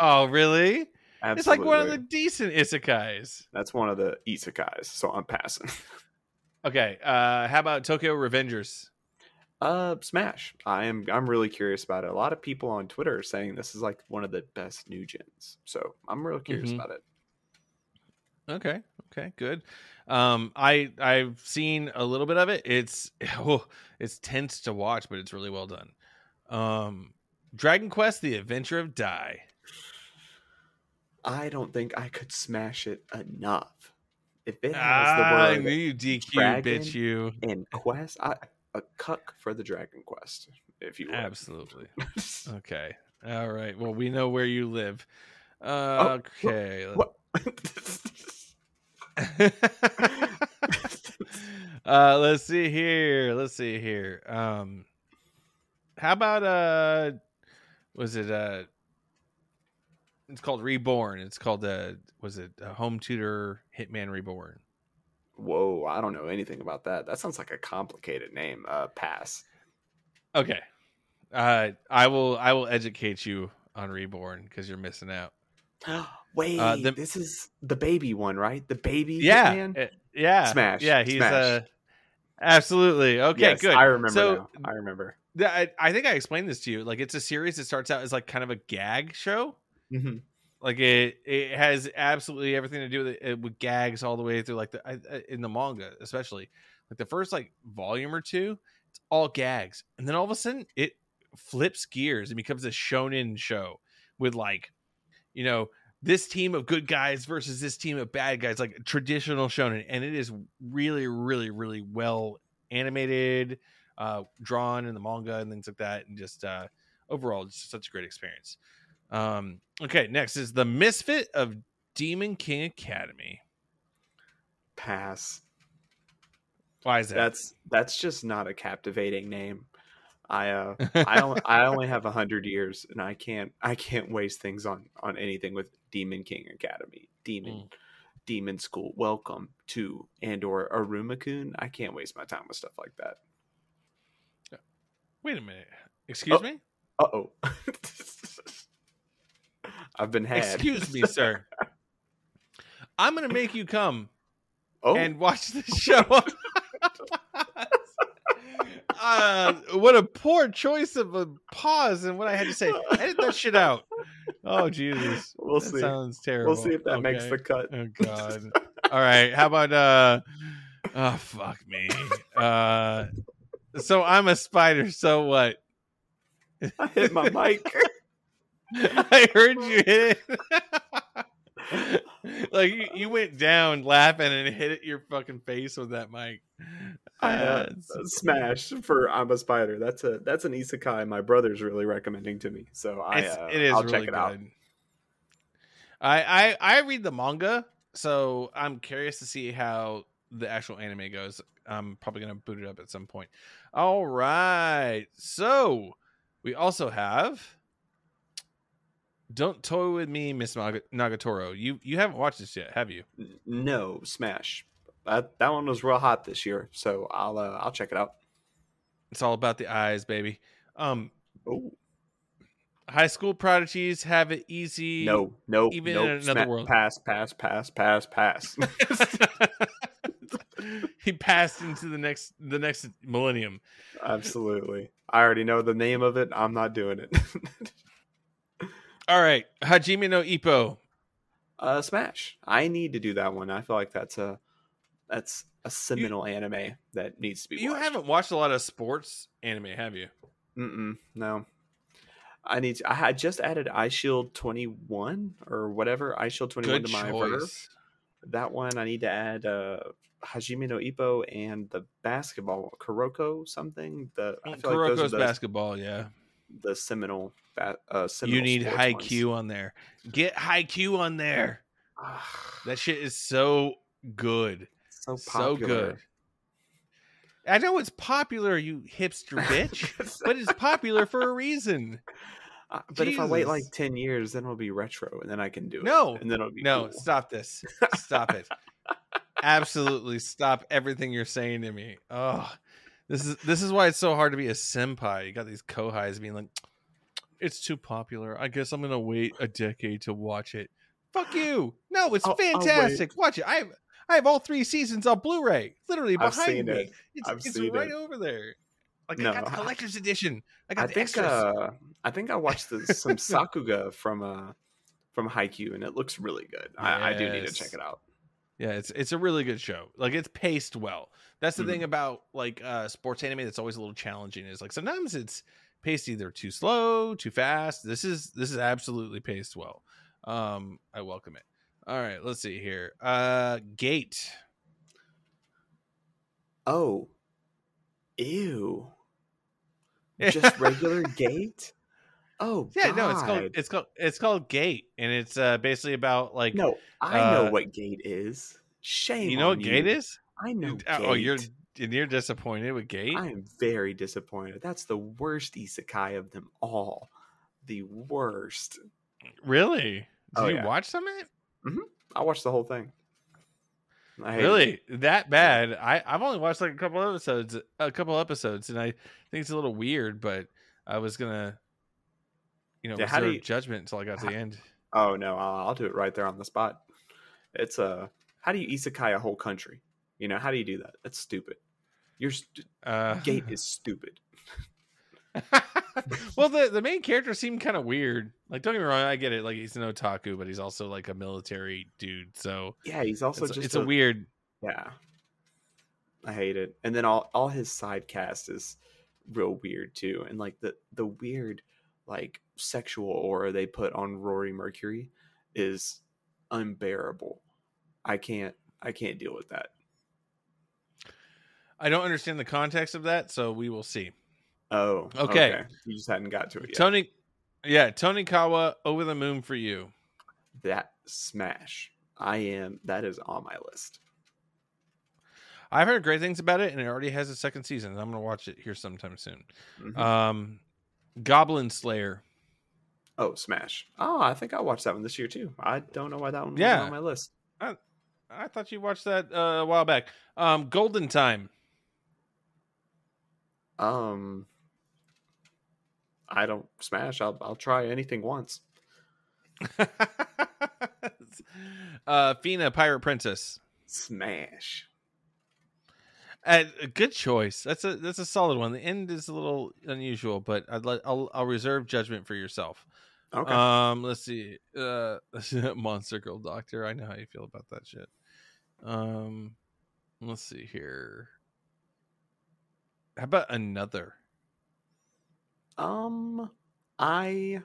Oh, really? Absolutely. It's like one of the decent isekais. That's one of the isekais, so I'm passing. (laughs) Okay. Uh, how about Tokyo Revengers? Uh, Smash. I am. I'm really curious about it. A lot of people on Twitter are saying this is like one of the best new gens. So I'm real curious Mhm. about it. Okay. Okay. Good. Um, I I've seen a little bit of it. It's (laughs) oh, it's tense to watch, but it's really well done. Um, Dragon Quest: The Adventure of Dai I don't think I could smash it enough. If it has Ah, I knew you DQ, bitch. You and quest, I, a cuck for the Dragon Quest, if you will. absolutely. (laughs) Okay. All right. Well, we know where you live. Oh, Okay. what? (laughs) (laughs) uh let's see here. Let's see here. Um how about uh was it uh it's called Reborn. It's called uh was it uh, Home Tutor Hitman Reborn. Whoa, I don't know anything about that. That sounds like a complicated name. Uh, pass. Okay. Uh I will I will educate you on Reborn because you're missing out. (gasps) Wait, Uh, the- this is the baby one, right? The baby. Yeah. Hitman? uh, yeah. Smash, Yeah, he's smash. uh absolutely. Okay, Yes, good. I remember So, now. I remember. I, I think I explained this to you. Like it's a series that starts out as like kind of a gag show. Mm-hmm. Like it it has absolutely everything to do with it, with gags all the way through. Like the I, in the manga, especially like the first like volume or two, it's all gags, and then all of a sudden it flips gears and becomes a shonen show with like you know this team of good guys versus this team of bad guys, like traditional shonen, and it is really really really well animated uh, drawn in the manga and things like that, and just uh, overall, just such a great experience. Um, okay, next is the Misfit of Demon King Academy. Pass. Why is that? That's that's just not a captivating name. I uh (laughs) I only, I only have a hundred years, and I can't I can't waste things on on anything with Demon King Academy, Demon Mm. Demon School. Welcome to and or Iruma Kun. I can't waste my time with stuff like that. Wait a minute. Excuse Oh. me. Uh oh. (laughs) I've been had. Excuse me, (laughs) sir. I'm gonna make you come Oh, and watch this show. (laughs) uh, what a poor choice of a pause and what I had to say. Edit that shit out. Oh Jesus, we'll that see. sounds terrible. We'll see if that makes the cut. Oh God. All right. How about uh oh fuck me. Uh so I'm a spider, so what? I hit my mic. (laughs) (laughs) I heard you hit it. (laughs) like you, you went down laughing and hit your fucking face with that mic. Uh, Uh, smash for I'm a spider. That's a that's an isekai my brother's really recommending to me. So I uh, it is I'll really check it good. out. I, I I read the manga, so I'm curious to see how the actual anime goes. I'm probably gonna boot it up at some point. All right. So we also have Don't Toy with Me, Miss Naga- Nagatoro. You you haven't watched this yet, have you? No, Smash. That that one was real hot this year, so I'll uh, I'll check it out. It's all about the eyes, baby. Um, Oh high school prodigies have it easy. no, no, even nope, in another Sma- world. Pass, pass, pass, pass, pass. (laughs) he passed into the next the next millennium. Absolutely. I already know the name of it. I'm not doing it. (laughs) All right, Hajime no Ippo. uh, Smash. I need to do that one. I feel like that's a that's a seminal anime that needs to be. You watched. haven't watched a lot of sports anime, have you? Mm-mm, no. I need. To, I had just added Eyeshield 21 or whatever Eyeshield 21 to my Verve. That one I need to add uh, Hajime no Ippo and the basketball Kuroko something. The I feel like those Kuroko's basketball, yeah. The seminal. Uh, seminal You need high ones. Q on there. Get Haikyuu on there. That shit is so good. so So good. I know it's popular, you hipster (laughs) bitch, (laughs) but it's popular for a reason. Uh, but if I wait like 10 years, then it'll be retro and then I can do it. No. And then it'll be No, cool. stop this. (laughs) Stop it. Absolutely stop everything you're saying to me. Oh, this is this is why it's so hard to be a senpai. You got these kohais being like, (tsk) it's too popular. I guess I'm gonna wait a decade to watch it. Fuck you. No, it's I'll- I'll fantastic. Watch it. I have I have all three seasons on Blu-ray, literally I've behind seen me. it. It's, I've it's right it. over there. Like No, I got the collector's edition. I got I the think extras. uh I think I watched the, some (laughs) Sakuga from uh from Haikyuu and it looks really good. I, I do need to check it out. Yeah, it's it's a really good show. Like it's paced well. That's the Mhm. thing about like uh sports anime that's always a little challenging is like sometimes it's paced either too slow, too fast. This is this is absolutely paced well. Um I welcome it. All right, let's see here. Uh Gate. Oh. Ew. Just (laughs) regular gate? Oh Yeah, no, it's called it's called it's called Gate and it's uh basically about like No, I know uh, what gate is. Shame. you know what Gate is? I know. Uh, Oh, you're and you're disappointed with Gate? I am very disappointed. That's the worst isekai of them all. The worst. Really? Did Oh, you yeah. watch some of it? I watched the whole thing. Hated it. Really, that bad? I I've only watched like a couple episodes, a couple episodes, and I think it's a little weird. But I was gonna, you know, Yeah, how do reserve you- judgment until I got to the end. Oh no, I'll, I'll do it right there on the spot. It's a how do you isekai a whole country? You know how do you do that? That's stupid. Your st- Uh, gate is (laughs) stupid. (laughs) well, the the main character seemed kind of weird. Like, don't get me wrong, I get it. Like, he's an otaku, but he's also like a military dude. So Yeah, he's also it's, just it's a, weird. yeah. I hate it. And then all all his side cast is real weird too. And like the the weird like sexual aura they put on Rory Mercury is unbearable. I can't I can't deal with that. I don't understand the context of that, so we will see. Oh, Okay. You just hadn't got to it yet. Tony, yeah, Tonikawa, over the moon for you. that smash. I am that is on my list. I've heard great things about it, and it already has a second season. I'm gonna watch it here sometime soon. Mhm. Um, Goblin Slayer. oh, smash. Oh, I think I watched that one this year too. I don't know why that one Yeah. was on my list. I thought you watched that uh, a while back. Um, Golden Time. Um I don't smash. I'll I'll try anything once. (laughs) uh, Fena, Pirate Princess. Smash. Uh, a good choice. That's a that's a solid one. The end is a little unusual, but I'd let I'll I'll reserve judgment for yourself. Okay. Um, let's see. Uh, (laughs) Monster Girl Doctor. I know how you feel about that shit. Um, let's see here. How about another? um I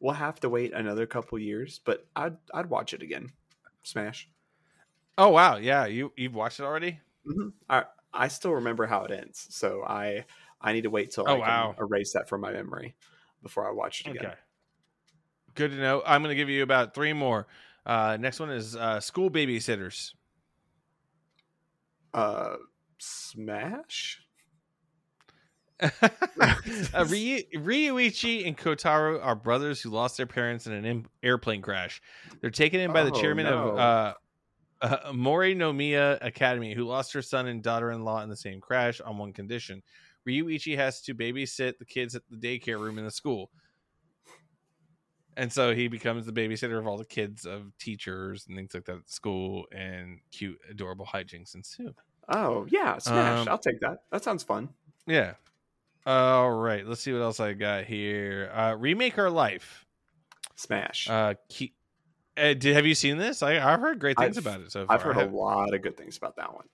will have to wait another couple years, but I'd I'd watch it again. Smash. Oh wow, yeah, you you've watched it already. hmm I I still remember how it ends, so I I need to wait till Oh, I wow. can erase that from my memory before I watch it again. Okay. Good to know. I'm going to give you about three more. Uh, next one is uh, School Babysitters. Uh, Smash. (laughs) uh, (laughs) Ryu, Ryuichi and Kotaro are brothers who lost their parents in an im- airplane crash. They're taken in by the Oh, chairman no. of uh, uh, Morinomiya Academy, who lost her son and daughter-in-law in the same crash on one condition: Ryuichi has to babysit the kids at the daycare room in the school, and so he becomes the babysitter of all the kids of teachers and things like that at school. And cute, adorable hijinks ensue. Oh yeah, Smash. Um, I'll take that. That sounds fun. Yeah. All right. Let's see what else I got here. Uh, Remake Our Life. Smash. Uh, Ke- uh, did have you seen this? I, I've heard great things I've- about it so far. I've heard a have- lot of good things about that one.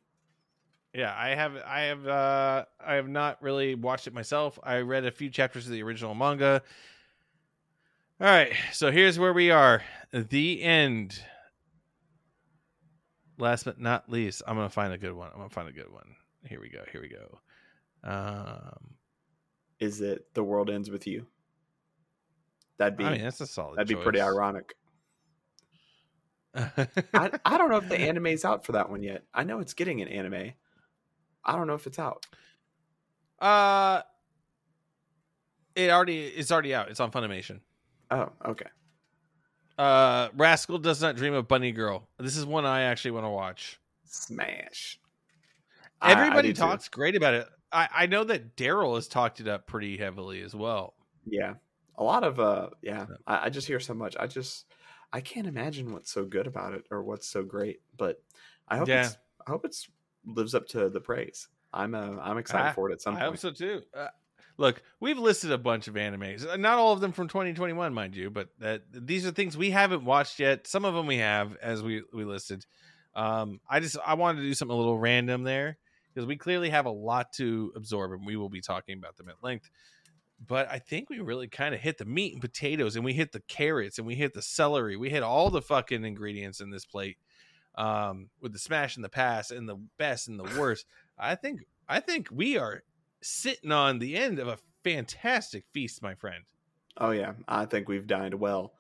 yeah, I have. I have. Uh, I have not really watched it myself. I read a few chapters of the original manga. All right, so here's where we are. The end. Last but not least, I'm gonna find a good one. I'm gonna find a good one. Here we go. Here we go. Um, Is it the world ends with you? That'd be I mean, that's a solid. that'd be pretty ironic. (laughs) I, I don't know if the anime's out for that one yet. I know it's getting an anime. I don't know if it's out. uh, it already it's already out. It's on Funimation. Oh, okay. Uh, Rascal does not dream of Bunny Girl. This is one I actually want to watch. Smash. I- I Everybody too. talks great about it. I I know that Daryl has talked it up pretty heavily as well. Yeah. A lot of uh yeah. I, I just hear so much. I just I can't imagine what's so good about it or what's so great. But I hope Yeah. it's I hope it's lives up to the praise. I'm uh I'm excited I- for it at some I point. hope so too. Uh, look, we've listed a bunch of animes. Uh, Not all of them from 2021, mind you, but that these are things we haven't watched yet. Some of them we have, as we we listed. Um, I just I wanted to do something a little random there because we clearly have a lot to absorb, and we will be talking about them at length. But I think we really kind of hit the meat and potatoes, and we hit the carrots, and we hit the celery. We hit all the fucking ingredients in this plate. Um, with the smash and the pass, and the best and the (laughs) worst. I think I think we are sitting on the end of a fantastic feast, my friend. Oh yeah, I think we've dined well.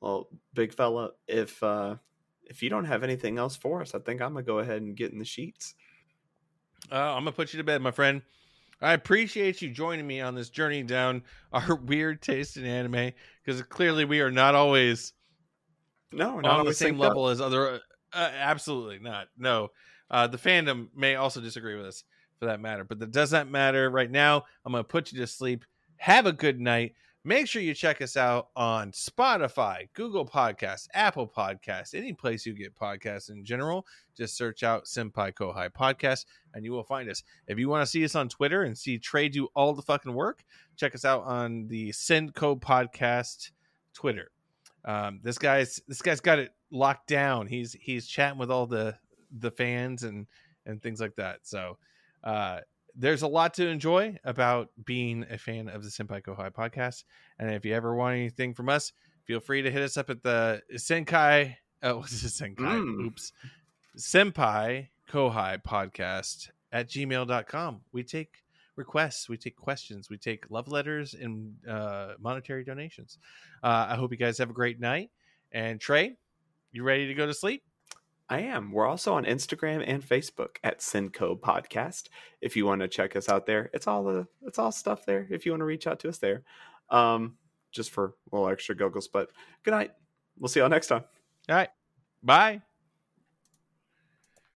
Well, big fella, if uh if you don't have anything else for us, I think I'm gonna go ahead and get in the sheets. Uh, I'm gonna put you to bed, my friend. I appreciate you joining me on this journey down our (laughs) weird taste in anime because clearly we are not always No, not on the same synced up. level as other. Uh, absolutely not. No, uh, the fandom may also disagree with us for that matter, but that does not matter right now. I'm gonna put you to sleep. Have a good night. Make sure you check us out on Spotify, Google Podcasts, Apple Podcasts, any place you get podcasts in general. Just search out Senpai Kohai Podcast and you will find us. If you want to see us on Twitter and see Trey do all the fucking work, check us out on the Senko Podcast Twitter. Um, this guy's this guy's got it locked down. He's he's chatting with all the the fans and and things like that. So uh, there's a lot to enjoy about being a fan of the Senpai Kohai podcast. And if you ever want anything from us, feel free to hit us up at the Senkai. Oh, (laughs) what's it? Senkai? Mm. Oops. Senpai Kohai podcast at gmail.com. We take requests, we take questions, we take love letters and uh, monetary donations. Uh, I hope you guys have a great night. And Trey, you ready to go to sleep? I am. We're also on Instagram and Facebook at Senko Podcast. If you want to check us out there, it's all the it's all stuff there. If you want to reach out to us there, um, just for a little extra goggles. But good night. We'll see y'all next time. All right. Bye.